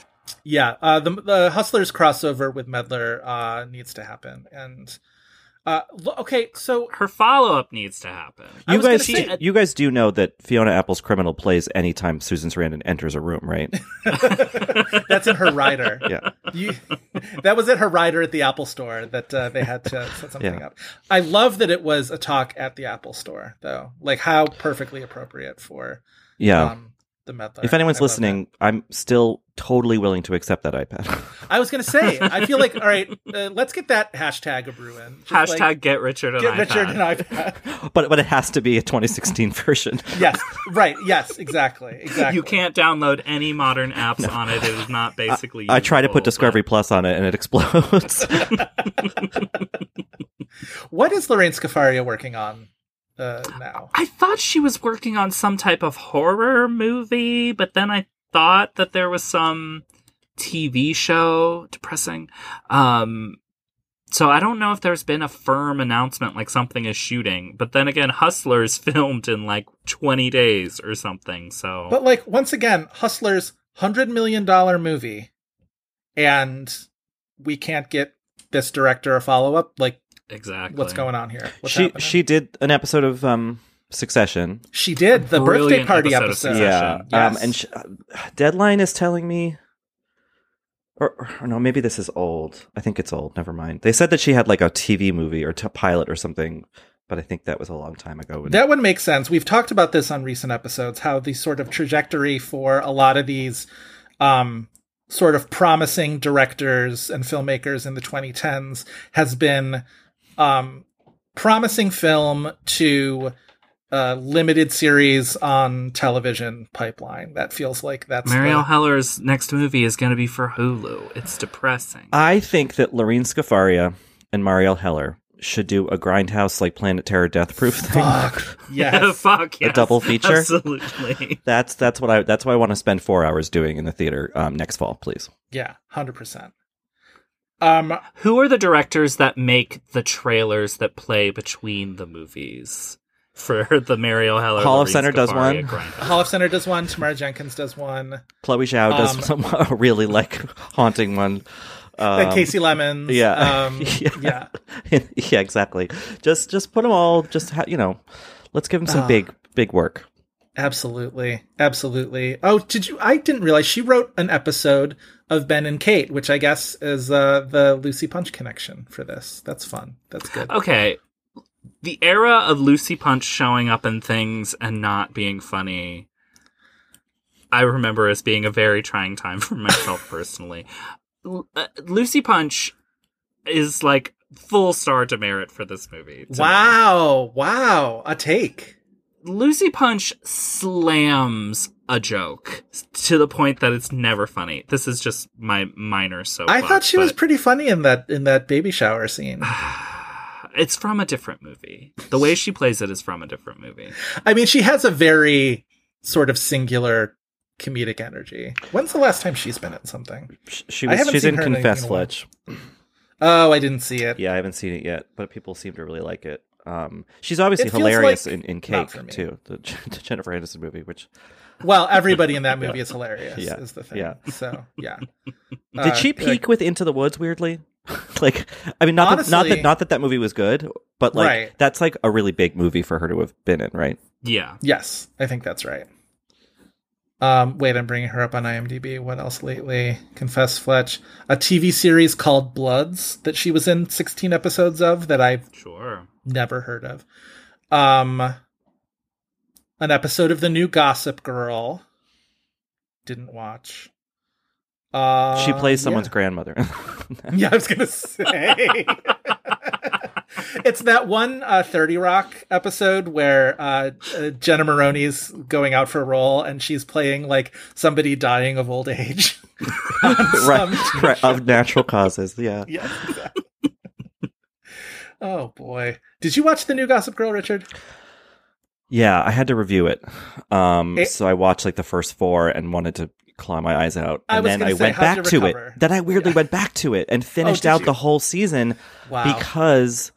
Yeah, uh, the the Hustlers crossover with Meddler uh, needs to happen, and uh, okay, so Her follow up needs to happen. You guys, say- you guys do know that Fiona Apple's criminal plays anytime Susan Sarandon enters a room, right? that's in her rider. Yeah. You, that was at her rider at the Apple Store that uh, they had to set something Yeah. up. I love that it was a talk at the Apple Store, though. Like how perfectly appropriate for Yeah. um, the Meddler. if anyone's I listening, I'm still totally willing to accept that iPad. that. I was gonna say, I feel like all right. Uh, let's get that hashtag a brewing. Just, Hashtag like, get Richard and get iPad. Richard and iPad. but but it has to be a 2016 version. yes, right. Yes, exactly, exactly. You can't download any modern apps on it. It is not basically. I try to put Discovery Plus on it and it explodes. What is Lorene Scafaria working on uh, now? I thought she was working on some type of horror movie, but then I thought that there was some TV show. Depressing. Um, so I don't know if there's been a firm announcement like something is shooting. But then again, Hustlers filmed in like 20 days or something. So But like once again, Hustlers hundred million dollar movie, and we can't get this director a follow up. Like, exactly what's going on here? What's she happening? she did an episode of um Succession. she did the birthday party episode episode. Succession. Yeah, um, and sh- uh, Deadline is telling me, or, or no, maybe this is old. I think it's old. Never mind. They said that she had like a TV movie or t- pilot or something, but I think that was a long time ago. That would make sense. We've talked about this on recent episodes, how the sort of trajectory for a lot of these um, sort of promising directors and filmmakers in the 2010s has been um, promising film to uh, limited series on television pipeline. That feels like that's Marielle the- Heller's next movie is going to be for Hulu. It's depressing. I think that Lorene Scafaria and Marielle Heller should do a grindhouse like Planet Terror Death Proof thing. Fuck. Yes. Fuck yeah A double feature? Absolutely. That's that's what I that's what I want to spend four hours doing in the theater um, next fall, please. yeah, 100%. Um, Who are the directors that make the trailers that play between the movies for the Marielle Heller? Hall of Lorene Center does one. Grindhouse? Holofcener does one. Tamara Jenkins does one. Chloe Zhao does Um, some a really like haunting one. Uh, Um, Kasi Lemmons. yeah. Um, Yeah. yeah. yeah, exactly. Just just put them all. Just ha- you know, let's give them some Ah. big big work. Absolutely. Absolutely. Oh, did you? I didn't realize she wrote an episode of Ben and Kate, which I guess is uh, the Lucy Punch connection for this. That's fun. That's good. Okay. The era of Lucy Punch showing up in things and not being funny, I remember as being a very trying time for myself personally. L- uh, Lucy Punch is like full star demerit for this movie. to me. Wow. Wow. A take. Lucy Punch slams a joke to the point that it's never funny. This is just my minor soapbox. I thought she was pretty funny in that in that baby shower scene. it's from a different movie. The way she plays it is from a different movie. I mean, she has a very sort of singular comedic energy. When's the last time she's been in something? Sh- She I was haven't she's in Confess in. Fletch. Oh, I didn't see it. Yeah, I haven't seen it yet, but people seem to really like it. Um, she's obviously It hilarious like in, in Cake too, the, the Jennifer Aniston movie. Which Well, everybody in that movie is hilarious. Yeah. Is the thing. Yeah. So yeah. did she peak with Into the Woods? Weirdly, like I mean, not that, not that not that that movie was good, but like Right. that's like a really big movie for her to have been in, right? Yeah. Yes, I think that's right. Um, wait, I'm bringing her up on IMDb. What else lately? Confess Fletch, a TV series called Bloods that she was in 16 episodes of that I've Sure. never heard of. Um, an episode of the new Gossip Girl. Didn't watch. Uh, she plays yeah. someone's grandmother. Yeah, I was gonna say. it's that one uh, 30 Rock episode where uh, uh, Jenna Maroney's going out for a role and she's playing like somebody dying of old age. right, right, of natural causes. Yeah. Yeah, exactly. oh boy. Did you watch the new Gossip Girl, Richard? Yeah, I had to review it. Um, It- so I watched like the first four and wanted to claw my eyes out. I And was then I say, went back to it. Then I weirdly Yeah. went back to it and finished did out you? the whole season Wow. because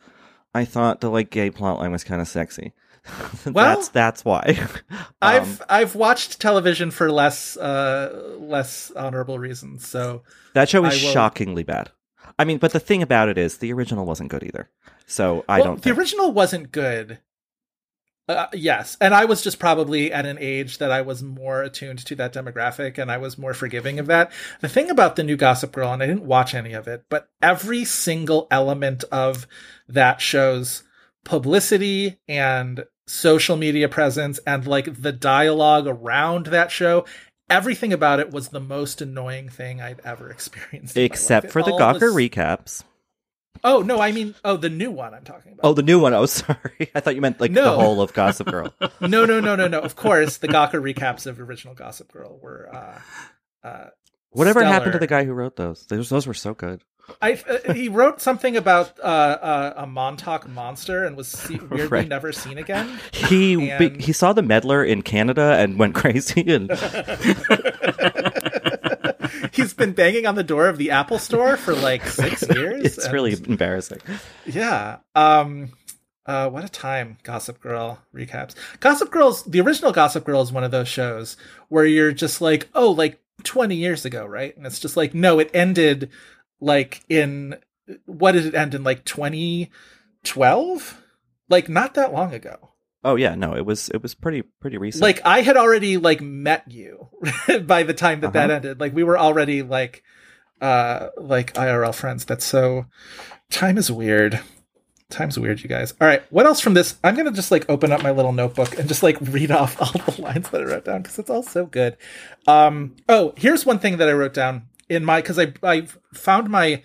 I thought the like gay plotline was kind of sexy. Well, that's that's why. I've Um, I've watched television for less uh less honorable reasons. So that show is shockingly bad. I mean, but the thing about it is the original wasn't good either. So I well, don't. the think- original wasn't good. Uh, yes, and I was just probably at an age that I was more attuned to that demographic, and I was more forgiving of that. The thing about the new Gossip Girl, and I didn't watch any of it, but every single element of that show's publicity and social media presence, and like the dialogue around that show. Everything about it was the most annoying thing I'd ever experienced. in my life. except for the Gawker was- recaps. Oh no, I mean, oh the new one I'm talking about. Oh, the new one. Oh, sorry. I thought you meant like No. the whole of Gossip Girl. no, no, no, no, no. Of course, the Gawker recaps of original Gossip Girl were. Uh, uh, Whatever happened to the guy who wrote those? Those, those were so good. I uh, he wrote something about uh, uh, a Montauk monster and was see- weirdly Right. never seen again. He And- he saw the meddler in Canada and went crazy and He's been banging on the door of the Apple Store for like six years. it's and- really embarrassing. Yeah. Um uh what a time Gossip Girl recaps. Gossip Girls the original Gossip Girl is one of those shows where you're just like, "Oh, like 20 years ago, right?" And it's just like, "No, it ended like in what did it end in like 2012? Like not that long ago." Oh yeah, no, it was it was pretty pretty recent. Like I had already like met you by the time that that Uh-huh. ended. Like we were already like uh like IRL friends. That's so time is weird. Time's weird, you guys. All right, what else from this? I'm gonna just like open up my little notebook and just like read off all the lines that I wrote down because it's all so good. Um, oh, here's one thing that I wrote down in my because I I found my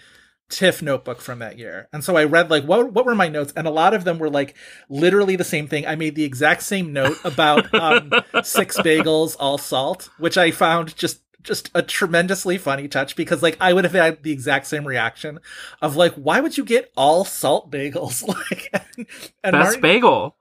TIFF notebook from that year, and so I read like what what were my notes, and a lot of them were like literally the same thing. I made the exact same note about um, six bagels, all salt, which I found just just a tremendously funny touch because like I would have had the exact same reaction of like why would you get all salt bagels like and, and Best Martin- bagel.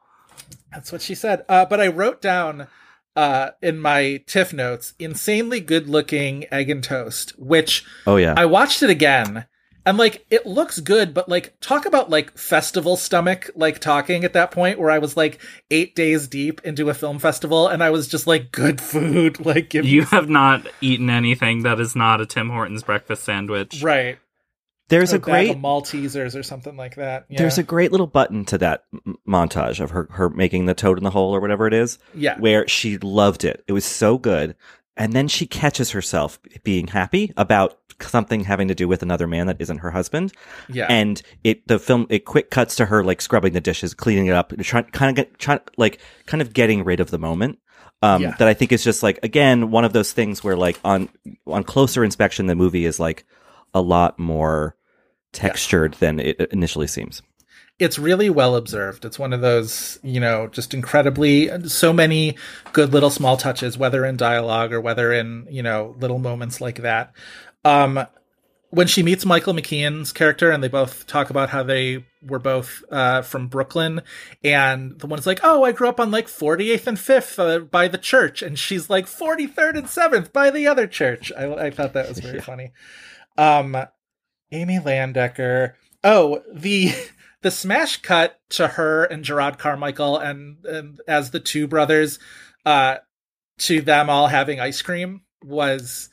that's what she said. Uh, but I wrote down uh, in my TIFF notes, insanely good looking egg and toast, which oh yeah, I watched it again. And like it looks good, but like talk about like festival stomach, like talking at that point where I was like eight days deep into a film festival and I was just like good food, like give me You have not eaten anything that is not a Tim Hortons breakfast sandwich. right. there's a Or bag of great Maltesers or something like that. Yeah. there's a great little button to that m- montage of her her making the toad in the hole or whatever it is. yeah. where she loved it. It was so good. And then she catches herself being happy about something having to do with another man that isn't her husband. Yeah. And it, the film, it quick cuts to her like scrubbing the dishes, cleaning it up, trying, kind of get, trying, like, kind of getting rid of the moment. Um, Yeah. that I think is just like, again, one of those things where like on, on closer inspection, the movie is like a lot more textured than it initially seems. it's really well observed. It's one of those, you know, just incredibly so many good little small touches, whether in dialogue or whether in, you know, little moments like that. Um when she meets Michael McKean's character and they both talk about how they were both uh, from Brooklyn and the one's like, "Oh, I grew up on like 48th and 5th uh, by the church." And she's like 43rd and 7th by the other church. I, I thought that was very funny. Um Amy Landecker. Oh, the the smash cut to her and Jerrod Carmichael and, and as the two brothers uh to them all having ice cream was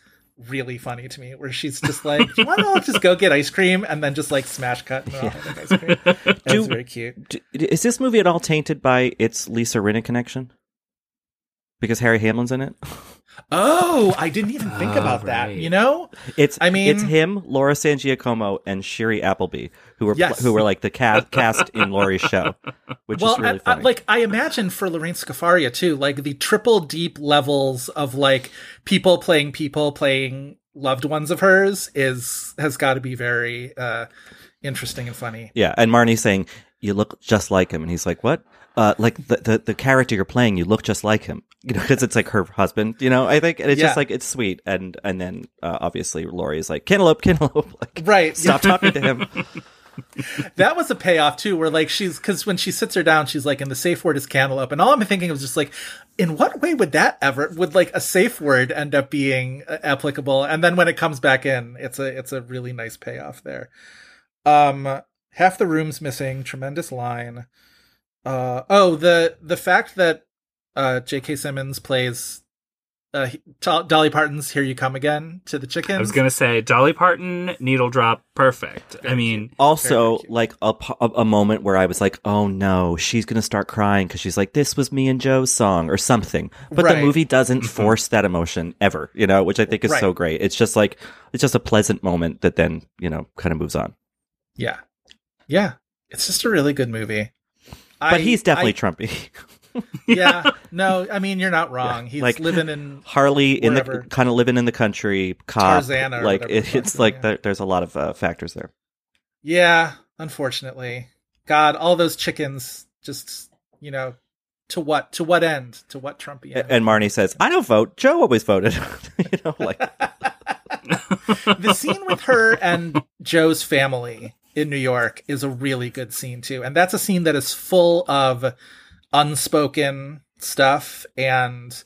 really funny to me where she's just like why don't I just go get ice cream and then just like smash cut and having ice cream Do- very cute D- is this movie at all tainted by its Lisa Rinna connection? Because Harry Hamlin's in it. oh i didn't even think Oh, about that you know It's I mean- it's him, Laura San Giacomo, and Shiri Appleby, who were Yes. who were like the cast cast in Laurie's show, which well is really I- I- funny. like i imagine for Lorene Scafaria too like the triple deep levels of like people playing people playing loved ones of hers is has got to be very uh interesting and funny yeah, and Marnie saying you look just like him, and he's like, "What? Uh, like the, the the character you're playing, you look just like him." You know, because it's like her husband. You know, I think, and it's Yeah. just like it's sweet, and and then uh, obviously Laurie's like cantaloupe, cantaloupe, like right stop talking to him. that was a payoff too where like she's because when she sits her down she's like and the safe word is cantaloupe and all i'm thinking was just like in what way would that ever would like a safe word end up being uh, applicable and then when it comes back in it's a it's a really nice payoff there um half the room's missing tremendous line uh oh the the fact that uh jk simmons plays uh he- dolly parton's here you come again to the chickens I was gonna say Dolly Parton, needle drop, perfect. I mean, Also, Very cute. like a, p- a- a moment where I was like, "Oh no, she's gonna start crying" because she's like, "This was me and Joe's song" or something. But Right. the movie doesn't force that emotion ever, you know, which I think is so great. It's just like it's just a pleasant moment that then you know kind of moves on. yeah yeah it's just a really good movie But he's definitely I- Trumpy. yeah. No i mean you're not wrong. He's Like, living in Harley in the kind of living in the country, cop, like it, it's like yeah. there- there's a lot of uh, factors there. yeah unfortunately. God all those chickens just you know to what to what end? To what trumpian A- And Marnie says, "I don't vote. Joe always voted." you know, like the scene with her and joe's family in new york is a really good scene too. And that's a scene that is full of unspoken stuff. And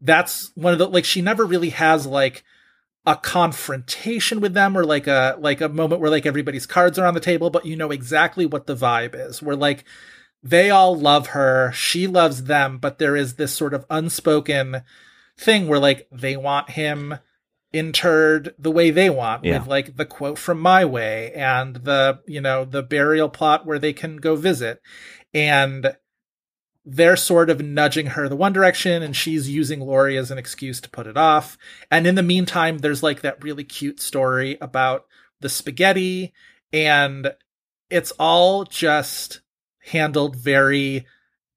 that's one of the like she never really has like a confrontation with them or like a like a moment where like everybody's cards are on the table but you know exactly what the vibe is. Where like they all love her she loves them but there is this sort of unspoken thing where like they want him interred the way they want Yeah. with like the quote from my way and the you know the burial plot where they can go visit. And they're sort of nudging her the one direction and she's using Lori as an excuse to put it off. And in the meantime, there's like that really cute story about the spaghetti and it's all just handled very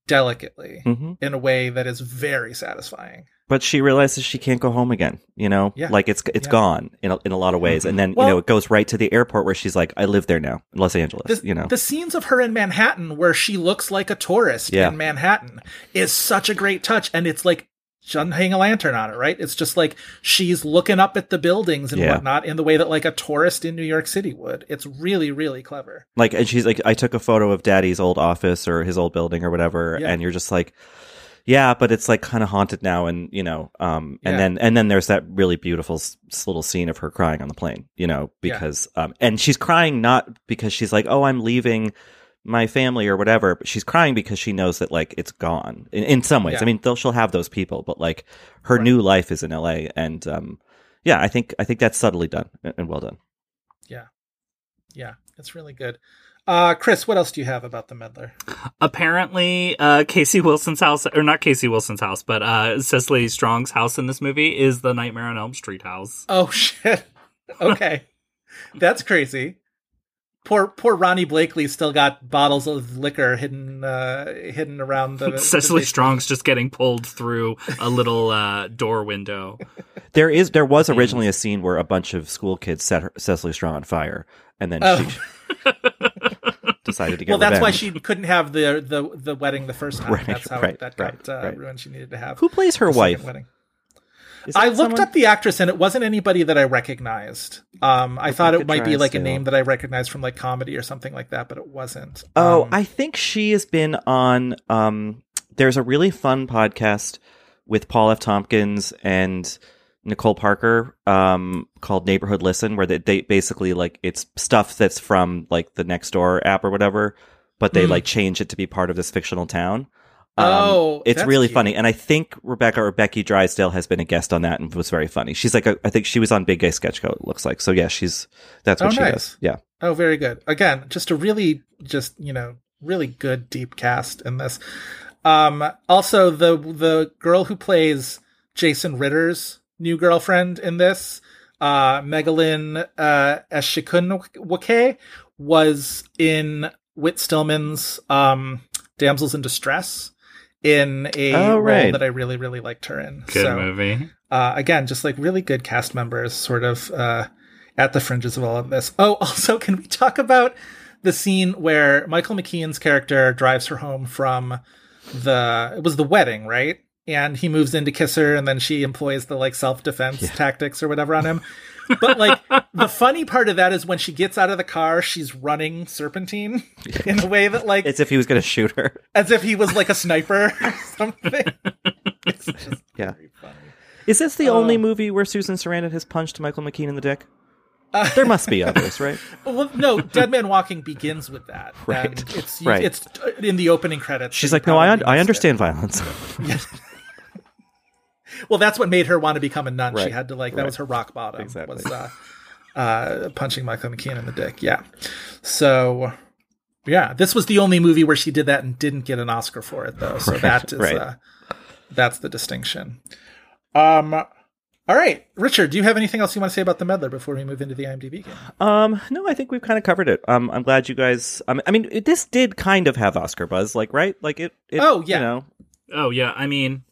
delicately Mhm. in a way that is very satisfying. But she realizes she can't go home again. You know, Yeah. like it's it's Yeah. gone in a, in a lot of ways. And then Well- you know it goes right to the airport where she's like, "I live there now, in Los Angeles." The, you know, the scenes of her in Manhattan where she looks like a tourist Yeah. in Manhattan is such a great touch. And it's like, she doesn't hang a lantern on it, right? It's just like she's looking up at the buildings and Yeah. whatnot in the way that like a tourist in New York City would. It's really, really clever. like, and she's like, "I took a photo of Daddy's old office or his old building or whatever," Yeah. and you're just like. Yeah, but it's like kind of haunted now, and you know, um, and Yeah. then and then there's that really beautiful s- little scene of her crying on the plane, you know, Yeah. because um, and she's crying not because she's like, oh, I'm leaving my family or whatever, but she's crying because she knows that like it's gone in, in some ways. Yeah. I mean, they'll she'll have those people, but like her new life is in L.A. and um, yeah, I think I think that's subtly done and well done. Yeah. Yeah. It's really good. Uh, Chris, what else do you have about the meddler? apparently, uh, Casey Wilson's house, or not Casey Wilson's house, but uh, Cecily Strong's house in this movie is the Nightmare on Elm Street house. Oh shit. Okay. That's crazy. Poor poor Ronee Blakley still got bottles of liquor hidden uh hidden around the Cecily the- Strong's just getting pulled through a little uh, door window. There is there was originally a scene where a bunch of school kids set her, Cecily Strong on fire, and then Oh. she decided to get Well, that's why she couldn't have the the the wedding the first time. Right, that's how right, that got right, uh, right. ruined. She needed to have Who plays her wife? Wedding. I looked someone- up the actress and it wasn't anybody that I recognized. Um, I thought it might be like a name that I recognized from like comedy or something like that, but it wasn't. Oh, Um, I think she has been on. Um, there's a really fun podcast with Paul F. Tompkins and Nicole Parker um, called Neighborhood Listen, where they, they basically like it's stuff that's from like the next door app or whatever, but they Hmm. like change it to be part of this fictional town. Um, Oh, it's really cute. funny, and I think Rebecca or Becky Drysdale has been a guest on that and was very funny. She's like, a, I think she was on Big Gay Sketch Co. It looks like so. Yeah, she's that's what Oh, she nice. does. Yeah. Oh, very good. Again, just a really, just you know, really good deep cast in this. Um, also, the the girl who plays Jason Ritter's new girlfriend in this, uh, Megalyn uh, Echikunwoke, was in Whit Stillman's um, "Damsels in Distress" in a Oh, role that I really, really liked her in. Good So, movie. uh, again, just like really good cast members, sort of uh, at the fringes of all of this. Oh, also, can we talk about the scene where Michael McKean's character drives her home from the it was the wedding, right? And he moves in to kiss her, and then she employs the like self defense tactics or whatever on him. But like the funny part of that is when she gets out of the car, she's running serpentine in a way that like It's if he was going to shoot her. as if he was like a sniper or something. It's just Yeah. funny. Is this the Uh, only movie where Susan Sarandon has punched Michael McKean in the dick? there must be others, right? Well, no, Dead Man Walking begins with that. Right. And it's Right. it's in the opening credits. She's like, no, I, un- I missed it." understand violence. Well, that's what made her want to become a nun. She had to like that Right. was her rock bottom. Exactly. Was uh, uh, punching Michael McKean in the dick. Yeah. So. Yeah, this was the only movie where she did that and didn't get an Oscar for it, though. So Right, that is right. uh, that's the distinction. Um, all right, Richard, do you have anything else you want to say about the Meddler before we move into the IMDb game? Um, no, I think we've kind of covered it. Um, I'm glad you guys. Um, I mean, it, this did kind of have Oscar buzz, like right, like it. it Oh, yeah. you know, Oh yeah, I mean,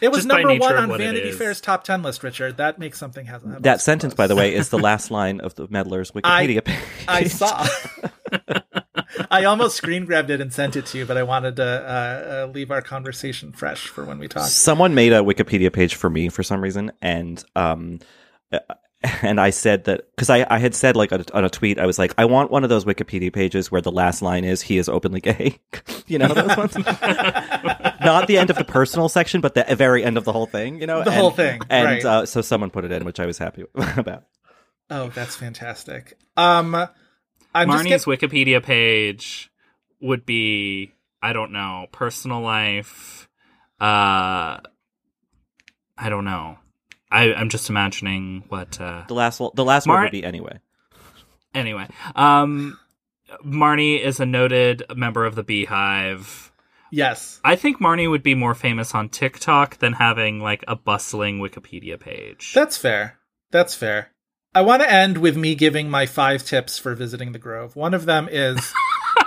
It was number one on Vanity. Fair's top ten list, Richard. That makes something happen. have that sentence, buzz. by the way, is the last line of the Meddler's Wikipedia page. I saw. I almost screen grabbed it and sent it to you, but I wanted to uh, uh, leave our conversation fresh for when we talk. Someone made a Wikipedia page for me for some reason, and um, uh, and I said that because I, I had said like on a, on a tweet, I was like, I want one of those Wikipedia pages where the last line is "He is openly gay." you know those ones. Not the end of the personal section, but the very end of the whole thing. You know, The And- whole thing, And right. uh, so someone put it in, which I was happy about. Oh, that's fantastic. Um, I'm just Marnie's get- Wikipedia page would be I don't know personal life. Uh, I don't know. I I'm just imagining what. Uh, The last the last Mar- one would be anyway. anyway, um, Marnie is a noted member of the Beehive. Yes. I think Marnie would be more famous on TikTok than having like a bustling Wikipedia page. That's fair. That's fair. I want to end with me giving my five tips for visiting the Grove. One of them is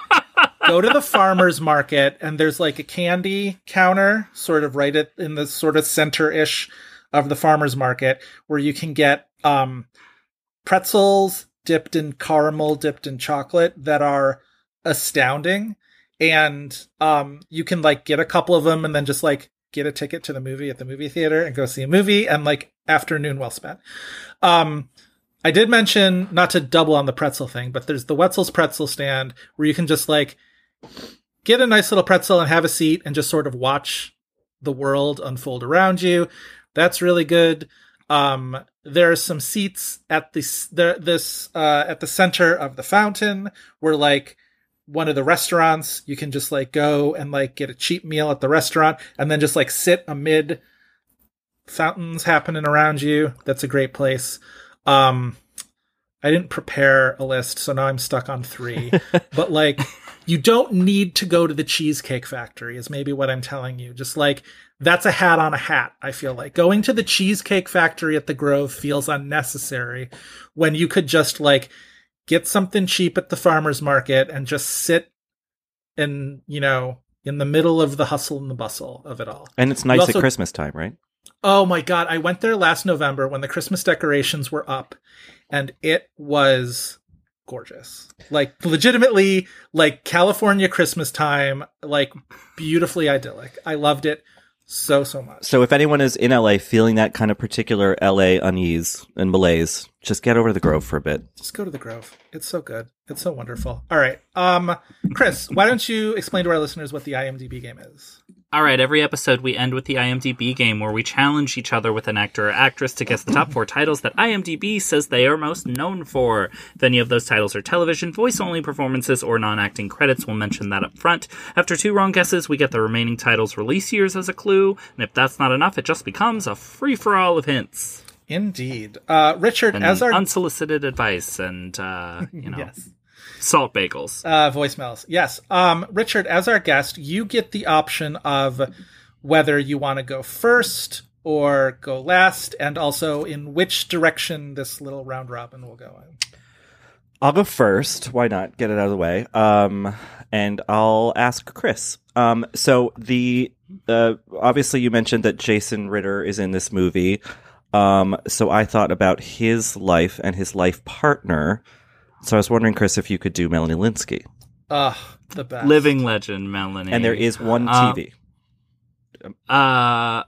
go to the farmer's market, and there's like a candy counter, sort of right at in the sort of center ish of the farmer's market, where you can get um, pretzels dipped in caramel, dipped in chocolate that are astounding. And um, you can like get a couple of them and then just like get a ticket to the movie at the movie theater and go see a movie and like afternoon well spent. Um, I did mention not to double on the pretzel thing, but there's the Wetzel's pretzel stand where you can just like get a nice little pretzel and have a seat and just sort of watch the world unfold around you. That's really good. Um, there are some seats at this there this uh, at the center of the fountain where like one of the restaurants you can just like go and like get a cheap meal at the restaurant and then just like sit amid fountains happening around you. That's a great place. Um, I didn't prepare a list, so now I'm stuck on three. but like, you don't need to go to the Cheesecake Factory, is maybe what I'm telling you. Just like, that's a hat on a hat, I feel like. Going to the Cheesecake Factory at the Grove feels unnecessary when you could just like get something cheap at the farmer's market and just sit in, you know, in the middle of the hustle and the bustle of it all. And it's nice also- at Christmas time, right? Oh my god, I went there last November when the Christmas decorations were up and it was gorgeous. Like legitimately like California Christmas time, like beautifully idyllic. I loved it So so much. So if anyone is in LA feeling that kind of particular LA unease and malaise, just get over to the Grove for a bit. Just go to the Grove. It's so good. It's so wonderful. All right. Um Chris, why don't you explain to our listeners what the IMDb game is? All right, every episode we end with the IMDb game where we challenge each other with an actor or actress to guess the top four titles that IMDb says they are most known for. If any of those titles are television, voice only performances, or non acting credits, we'll mention that up front. After two wrong guesses, we get the remaining titles' release years as a clue, and if that's not enough, it just becomes a free for all of hints. Indeed. Uh Richard, And as our unsolicited advice and, uh, you know, Yes. Salt bagels. uh voicemails. Yes. Um Richard, as our guest, you get the option of whether you want to go first or go last, and also in which direction this little round robin will go in. I'll go first. Why not? Get it out of the way. Um, and I'll ask Chris. Um, so the uh, obviously you mentioned that Jason Ritter is in this movie. Um, so I thought about his life and his life partner. So I was wondering, Chris, if you could do Melanie Lynskey. Ugh, the best. Living legend, Melanie. And there is one Uh, TV. Uh,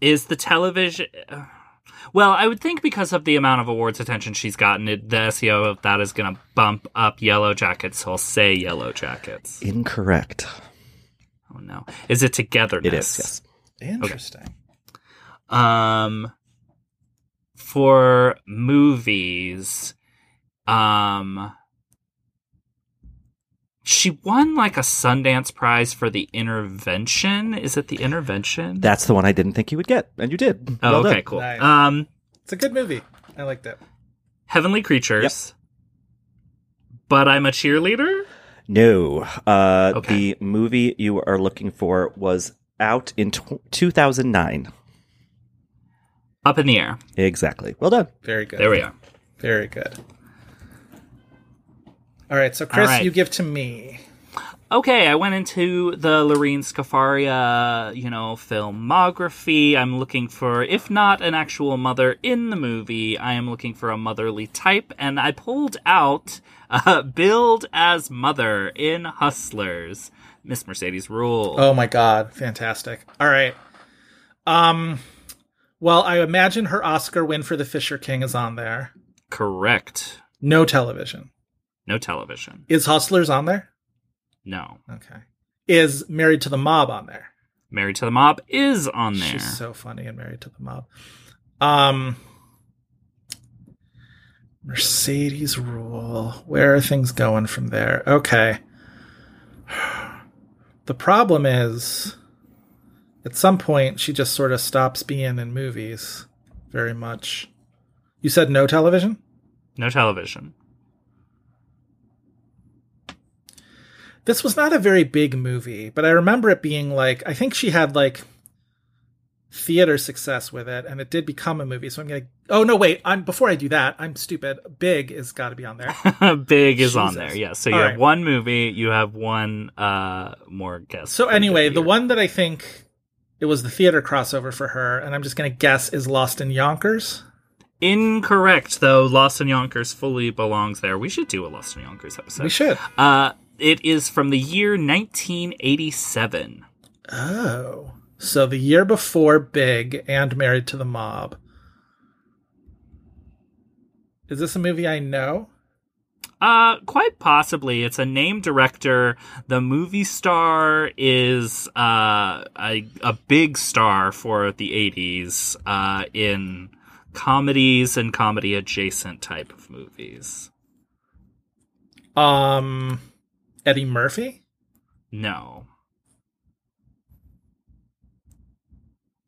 is the television? Well, I would think because of the amount of awards attention she's gotten, it, the SEO of that is going to bump up Yellow Jackets. So I'll say Yellow Jackets. Incorrect. Oh no, is it Togetherness? It is. Yes. Interesting. Um, for movies, um, she won like a Sundance Prize for the Intervention. Is it the Intervention? That's the one I didn't think you would get, and you did. oh, Well okay, done. cool. Nice. Um, It's a good movie. I liked it. Heavenly Creatures. But I'm a cheerleader. No. Uh, Okay. The movie you are looking for was out in tw 2009. Up in the air. Exactly. Well done. Very good. There we are. Very good. All right, so Chris, right. you give to me. Okay, I went into the Lorene Scafaria, you know, filmography. I'm looking for, if not an actual mother in the movie, I am looking for a motherly type, and I pulled out uh, Build as Mother in Hustlers. Miss Mercedes Ruehl. Oh my god, fantastic. All right. Um well, I imagine her Oscar win for The Fisher King is on there. Correct. No television. No television. Is Hustlers on there? No. Okay. Is Married to the Mob on there? Married to the Mob is on there. She's so funny in Married to the Mob. Um Mercedes Ruehl. Where are things going from there? Okay. The problem is at some point she just sort of stops being in movies very much. You said no television? No television. This was not a very big movie, but I remember it being like I think she had like theater success with it and it did become a movie. So I'm going to Oh no, wait. I'm before I do that, I'm stupid. Big is got to be on there. Big is on there, yes. So you All have right. one movie, you have one uh more guess. So anyway, the one that I think it was the theater crossover for her and I'm just going to guess is Lost in Yonkers. Incorrect, though. Lost in Yonkers fully belongs there. We should do a Lost in Yonkers episode. We should. Uh, it is from the year 1987. Oh. So the year before Big and Married to the Mob. Is this a movie I know? Uh, quite possibly. It's a name director. The movie star is uh, a, a big star for the 80s uh, in comedies and comedy adjacent type of movies. Um Eddie Murphy? No.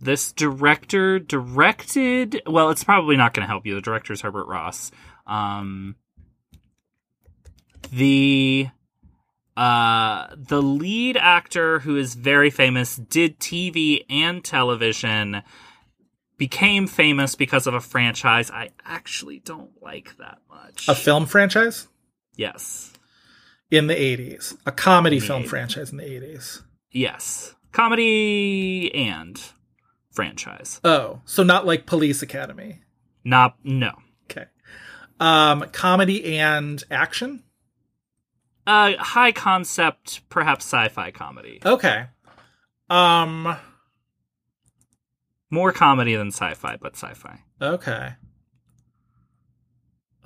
This director directed. Well, it's probably not going to help you. The director is Herbert Ross. Um, the uh, the lead actor, who is very famous, did TV and television. Became famous because of a franchise I actually don't like that much. A film franchise yes, in the 80s. A comedy film 80s. franchise in the 80s. yes, comedy and franchise. Oh, so not like Police Academy. Not no. Okay. Um comedy and action? Uh, high concept, perhaps sci-fi comedy. Okay. Um More comedy than sci-fi, but sci-fi. Okay.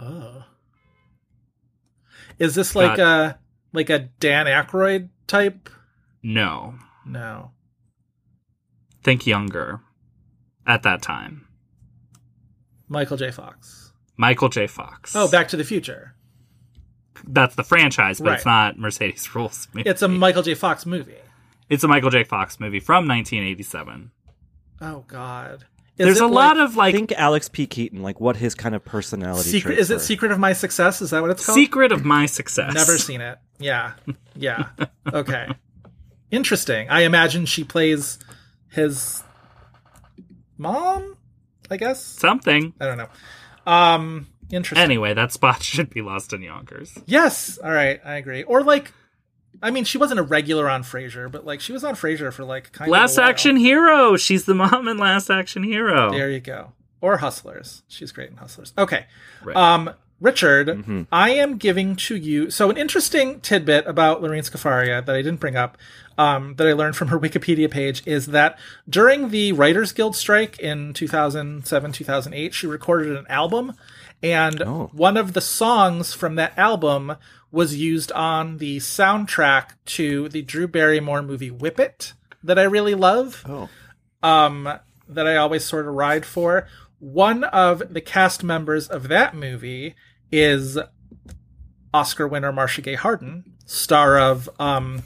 Oh. Is this like a like a Dan Aykroyd type? No. No. Think younger at that time. Michael J. Fox. Michael J. Fox. Oh, Back to the Future. That's the franchise, but it's not Mercedes Ruehl's. Movie. It's a Michael J. Fox movie. It's a Michael J. Fox movie from 1987. Oh God. Is There's it a lot of like Think Alex P. Keaton, like what his kind of personality secret. traits Is it were. Secret of My Success? Is that what it's called? secret of my success. Never seen it. Yeah. Yeah. Okay. Interesting. I imagine she plays his mom, I guess. something. I don't know. Um interesting. Anyway, that spot should be lost in Yonkers. Yes. All right, I agree. Or like I mean, she wasn't a regular on Frasier, but like she was on Frasier for like kind Last of a. Action Hero. She's the mom in Last Action Hero. There you go. Or Hustlers. She's great in Hustlers. Okay. Right. Um, Richard, Mm-hmm. I am giving to you so an interesting tidbit about Lorene Scafaria that I didn't bring up, um, that I learned from her Wikipedia page is that during the Writers Guild strike in 2007 2008, she recorded an album, and Oh. one of the songs from that album was used on the soundtrack to the Drew Barrymore movie Whip It that I really love Oh. um, that I always sort of ride for. One of the cast members of that movie is Oscar winner Marcia Gay Harden, star of, um,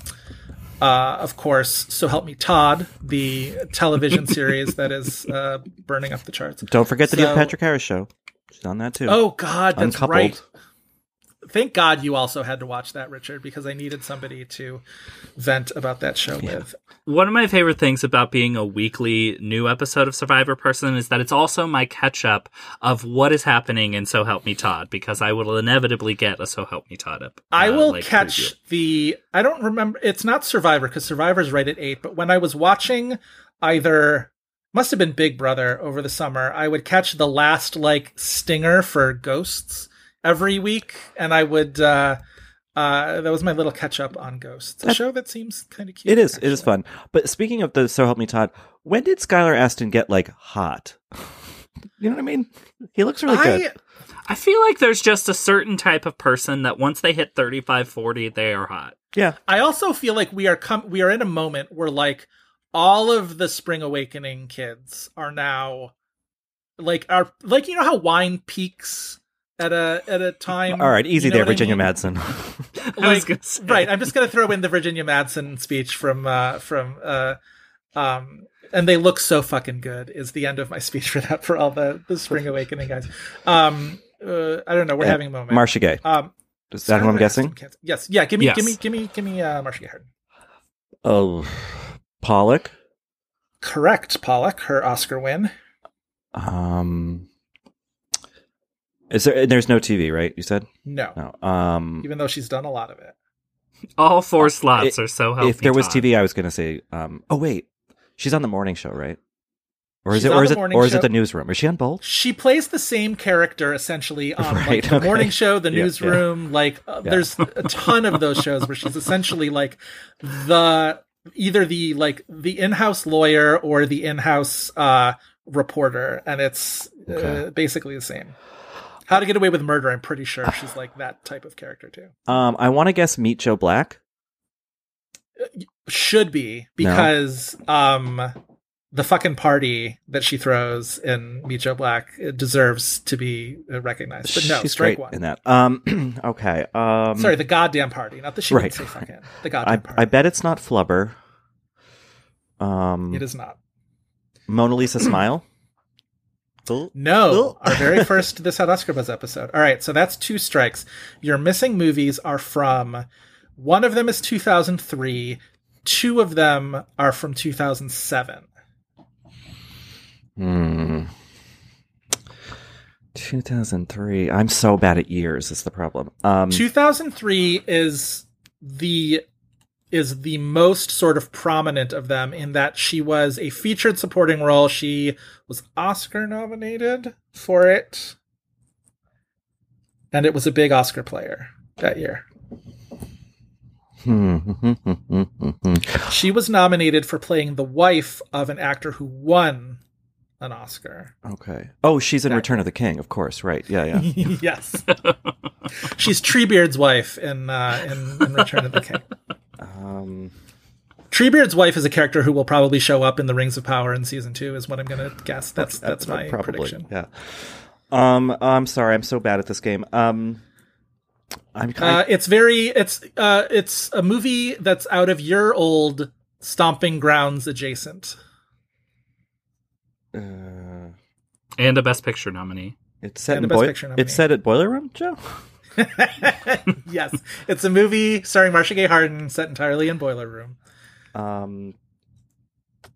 uh, of course, So Help Me Todd, the television series that is uh, burning up the charts. Don't forget the Neil Patrick Harris show. She's on that too. Oh God, that's Uncoupled. right. Thank God you also had to watch that, Richard, because I needed somebody to vent about that show with. One of my favorite things about being a weekly new episode of Survivor person is that it's also my catch up of what is happening in So Help Me Todd because I will inevitably get a So Help Me Todd up. I uh, will like, catch preview. the. I don't remember. It's not Survivor because Survivor's right at eight. But when I was watching either must have been Big Brother over the summer, I would catch the last like stinger for Ghosts every week, and I would. uh uh, that was my little catch up on Ghosts, a show that seems kind of cute. It is. It is fun. But speaking of the So Help Me Todd, when did Skylar Astin get like hot? You know what I mean? He looks really I good. I feel like there's just a certain type of person that once they hit 35, 40, they are hot. Yeah. I also feel like we are com- we are in a moment where like all of the Spring Awakening kids are now like are like you know how wine peaks at a at a time. All right, easy You know there, what I Virginia mean? Madsen. Like, right, I'm just gonna throw in the Virginia Madsen speech from uh from uh um and they look so fucking good is the end of my speech for that for all the the Spring Awakening guys. Um uh, I don't know, we're Yeah, having a moment. Marcia Gay. Um Is that who I'm guessing? Yes. Yeah, give me Yes. give me give me give me uh Marcia Gay Harden. Oh, Pollock. Correct, Pollock, her Oscar win. Um, is there? There's no TV, right? You said No, no. Um, even though she's done a lot of it. All four slots it- are so healthy. if there was Todd. TV, I was going to say. Um, oh wait, she's on the morning show, right? Or is She's it? Or is the it? morning Or is show. it the newsroom? Is she on both? She plays the same character essentially on like, Right, the okay. morning show, the Yeah, newsroom. Like, uh, there's a ton of those shows where she's essentially like the either the like the in-house lawyer or the in-house uh, reporter, and it's uh, basically the same. How to Get Away with Murder? I'm pretty sure she's like that type of character too. Um, I want to guess Meet Joe Black. Should be because um the fucking party that she throws in Meet Joe Black uh, deserves to be uh, recognized. But no, she's strike great one. in that. Um, okay. Um, Sorry, the goddamn party. Not the she Right. would say fucking. The goddamn I party. I bet it's not Flubber. Um, it is not. Mona Lisa Smile. No, our very first This Had Oscar Buzz episode. All right, so that's two strikes. Your missing movies are from one of them is 2003, two of them are from 2007. Hmm. 2003. I'm so bad at years. Is the problem? Um, 2003 is the is the most sort of prominent of them in that she was a featured supporting role. She was Oscar nominated for it. And it was a big Oscar player that year. hmm. She was nominated for playing the wife of an actor who won an Oscar. Okay. Oh, she's in Return of the King, of course. Right. Yeah, yeah. yes, she's Treebeard's wife in uh, in, in Return of the King. um, Treebeard's wife is a character who will probably show up in the Rings of Power in season two. Is what I'm going to guess. That's that's my probably. prediction. Yeah. Um, I'm sorry. I'm so bad at this game. Um, I'm Uh, it's very it's uh it's a movie that's out of your old stomping grounds adjacent. Uh, And a Best Picture nominee. it's set and in a Best Boi- Picture. It's set at Boiler Room, Joe. yes, it's a movie starring Marcia Gay Harden, set entirely in Boiler Room. Um,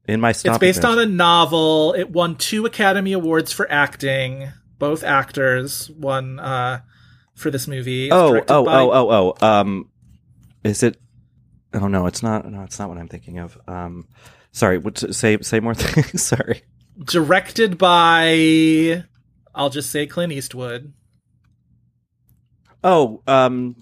in my It's based on a novel. It won two Academy Awards for acting. Both actors won uh, for this movie. It's Oh, oh, by- oh, oh, oh. Um, is it? Oh no, it's not. No, it's not what I'm thinking of. Um, sorry. What? Say say more things. sorry. Directed by, I'll just say Clint Eastwood. Oh, um,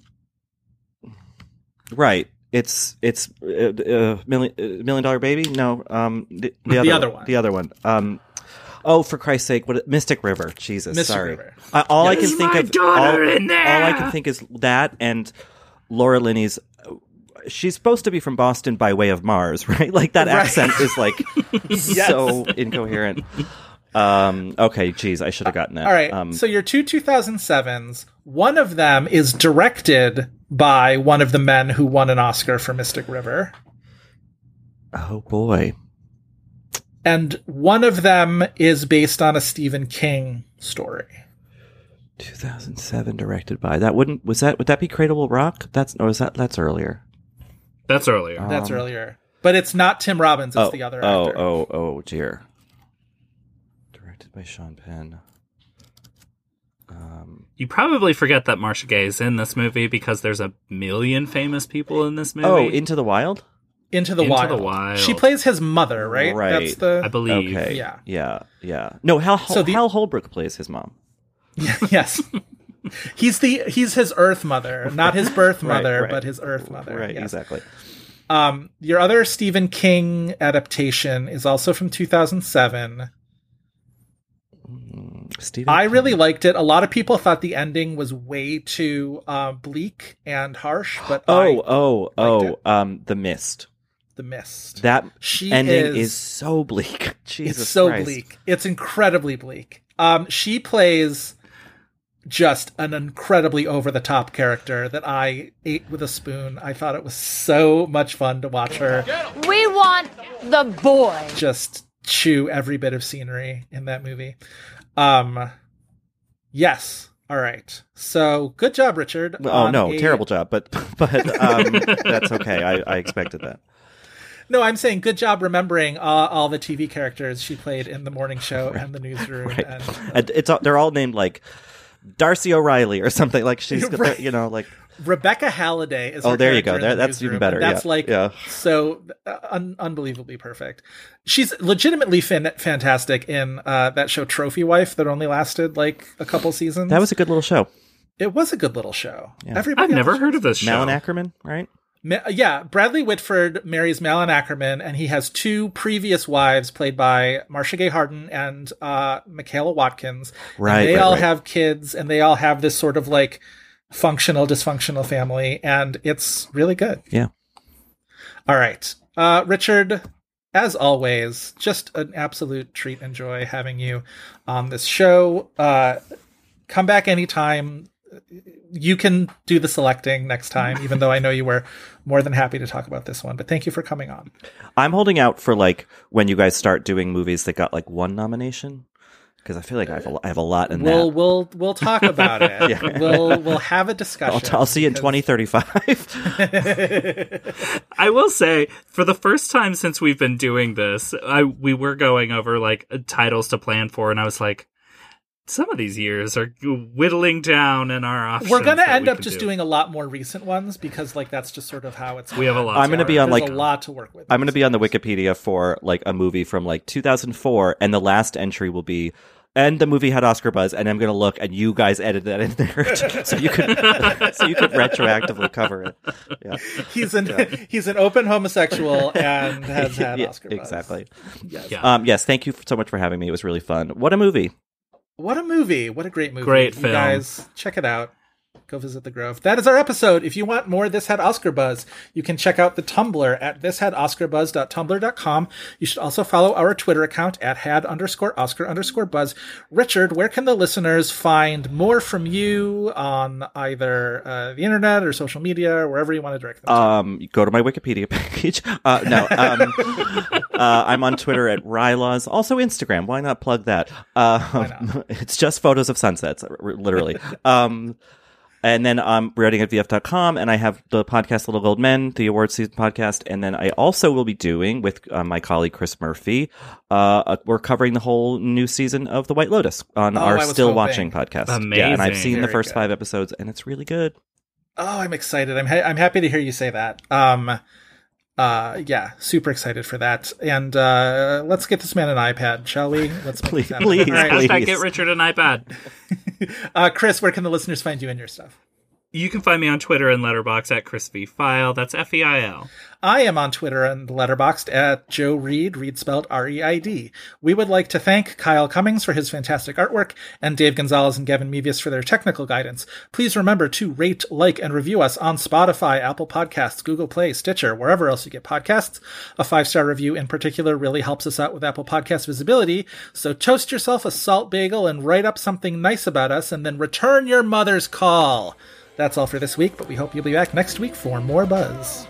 right. It's it's uh, uh, million uh, million dollar baby. No, um, the, the The other, other one. The other one. Um, oh, for Christ's sake, what? Mystic River. Jesus, Mystic sorry. River. Uh, all I can think my of. all, in there! all I can think is that and Laura Linney's. She's supposed to be from Boston by way of Mars, right? Like that Right. accent is like so incoherent. Um, okay, geez, I should have gotten that. All right. Um, so your two 2007s, one of them is directed by one of the men who won an Oscar for Mystic River, oh boy. and one of them is based on a Stephen King story. 2007 directed by that wouldn't was that would that be Cradle Rock? That's or is that that's earlier. That's earlier. That's earlier. But it's not Tim Robbins, it's oh, the other oh, actor. oh, oh, oh, dear. Directed by Sean Penn. Um, You probably forget that Marcia Gay is in this movie because there's a million famous people in this movie. oh, Into the Wild. Into the Into Wild. the Wild. She plays his mother, right? Right. That's the I believe. Okay. Yeah. Yeah. Yeah. No, Hal So the- Hal Holbrook plays his mom. yes. He's the he's his Earth mother, not his birth mother, right. but his Earth mother. Right. yes. Exactly. Um, your other Stephen King adaptation is also from 2007. Stephen. I really King. liked it. A lot of people thought the ending was way too uh, bleak and harsh, but Oh, I, oh, oh. it. Um, The Mist. the mist. That she ending is, is, so bleak. Jesus it's so Christ. bleak. It's incredibly bleak. Um, she plays just an incredibly over the top character that I ate with a spoon. I thought it was so much fun to watch her We want the boy. just chew every bit of scenery in that movie. Um, yes. All right. So good job, Richard. Oh no, a- terrible job, but but um, that's okay. I, I expected that. No, I'm saying good job remembering uh, all the TV characters she played in the morning show and the newsroom. Right. And, And it's all- they're all named like Darcy O'Reilly or something. Like she's got the- Right. you know like Rebecca Halliday is. Oh, there you go. in the There- that's even better, That's yeah. like Yeah. so uh, un- unbelievably perfect. She's legitimately fin- fantastic in uh, that show Trophy Wife that only lasted like a couple seasons. that was a good little show. it was a good little show. Yeah. Everybody I've never heard of this show. Malin Akerman, right? Ma- yeah, Bradley Whitford marries Malin Akerman, and he has two previous wives played by Marcia Gay Harden and uh, Michaela Watkins. And Right, they right, all right. have kids, and they all have this sort of like functional, dysfunctional family, and it's really good. Yeah. All right, uh, Richard. As always, just an absolute treat and joy having you on this show. Uh, come back anytime you can do the selecting next time, even though I know you were more than happy to talk about this one. But thank you for coming on. I'm holding out for like when you guys start doing movies that got like one nomination because I feel like I have a, I have a lot in We'll that. we'll we'll talk about it. Yeah. We'll we'll have a I'll, discussion. I'll see you in 2035. I will say, for the first time since we've been doing this, I we were going over like titles to plan for, and I was like, some of these years are whittling down in our options. We're gonna end we up just do. doing a lot more recent ones because like that's just sort of how it's. We have a lot. I'm to gonna be on, There's like- a lot to work with. I'm going to be on the Wikipedia for like a movie from like 2004, and the last entry will be and the movie had Oscar buzz, and I'm going to look, and you guys edited that in there, so you could so you could retroactively cover it. Yeah, He's an he's an open homosexual and has had Yeah, Oscar buzz. exactly. Yes. Yeah. Um, yes, thank you so much for having me. It was really fun. What a movie! What a movie! What a great movie! Great You film. guys, check it out. Go visit the Grove. That is our episode. If you want more This Had Oscar Buzz, you can check out the Tumblr at thishadoscarbuzz.tumblr.com. You should also follow our Twitter account at had underscore Oscar underscore buzz. Richard, where can the listeners find more from you on either uh, the internet or social media or wherever you want to direct them? to? Um, go to my Wikipedia page. Uh, no, um, uh, I'm on Twitter at rilaws. Also Instagram. Why not plug that? Uh, It's just photos of sunsets, literally. um, and then I'm writing at vf.com, and I have the podcast Little Gold Men, the award season podcast. And then I also will be doing with uh, my colleague Chris Murphy. Uh, we're covering the whole new season of The White Lotus on Oh, our Still hoping. Watching podcast. Yeah, and I've Amazing. seen the first good. five episodes, and it's really good. Oh, I'm excited. I'm ha- I'm happy to hear you say that. Um, uh, yeah, super excited for that. And uh, let's get this man an iPad, shall we? Let's Please, please, All right. please. Hashtag get Richard an iPad. Uh, Chris, where can the listeners find you and your stuff? You can find me on Twitter and Letterbox at Chris V Feil. That's F E I L. I am on Twitter and Letterboxd at Joe Reid, Reid spelled R-E-I-D. We would like to thank Kyle Cummings for his fantastic artwork and Dave Gonzalez and Gavin Mevius for their technical guidance. Please remember to rate, like, and review us on Spotify, Apple Podcasts, Google Play, Stitcher, wherever else you get podcasts. A five-star review in particular really helps us out with Apple Podcast visibility. So toast yourself a salt bagel and write up something nice about us and then return your mother's call. That's all for this week, but we hope you'll be back next week for more buzz.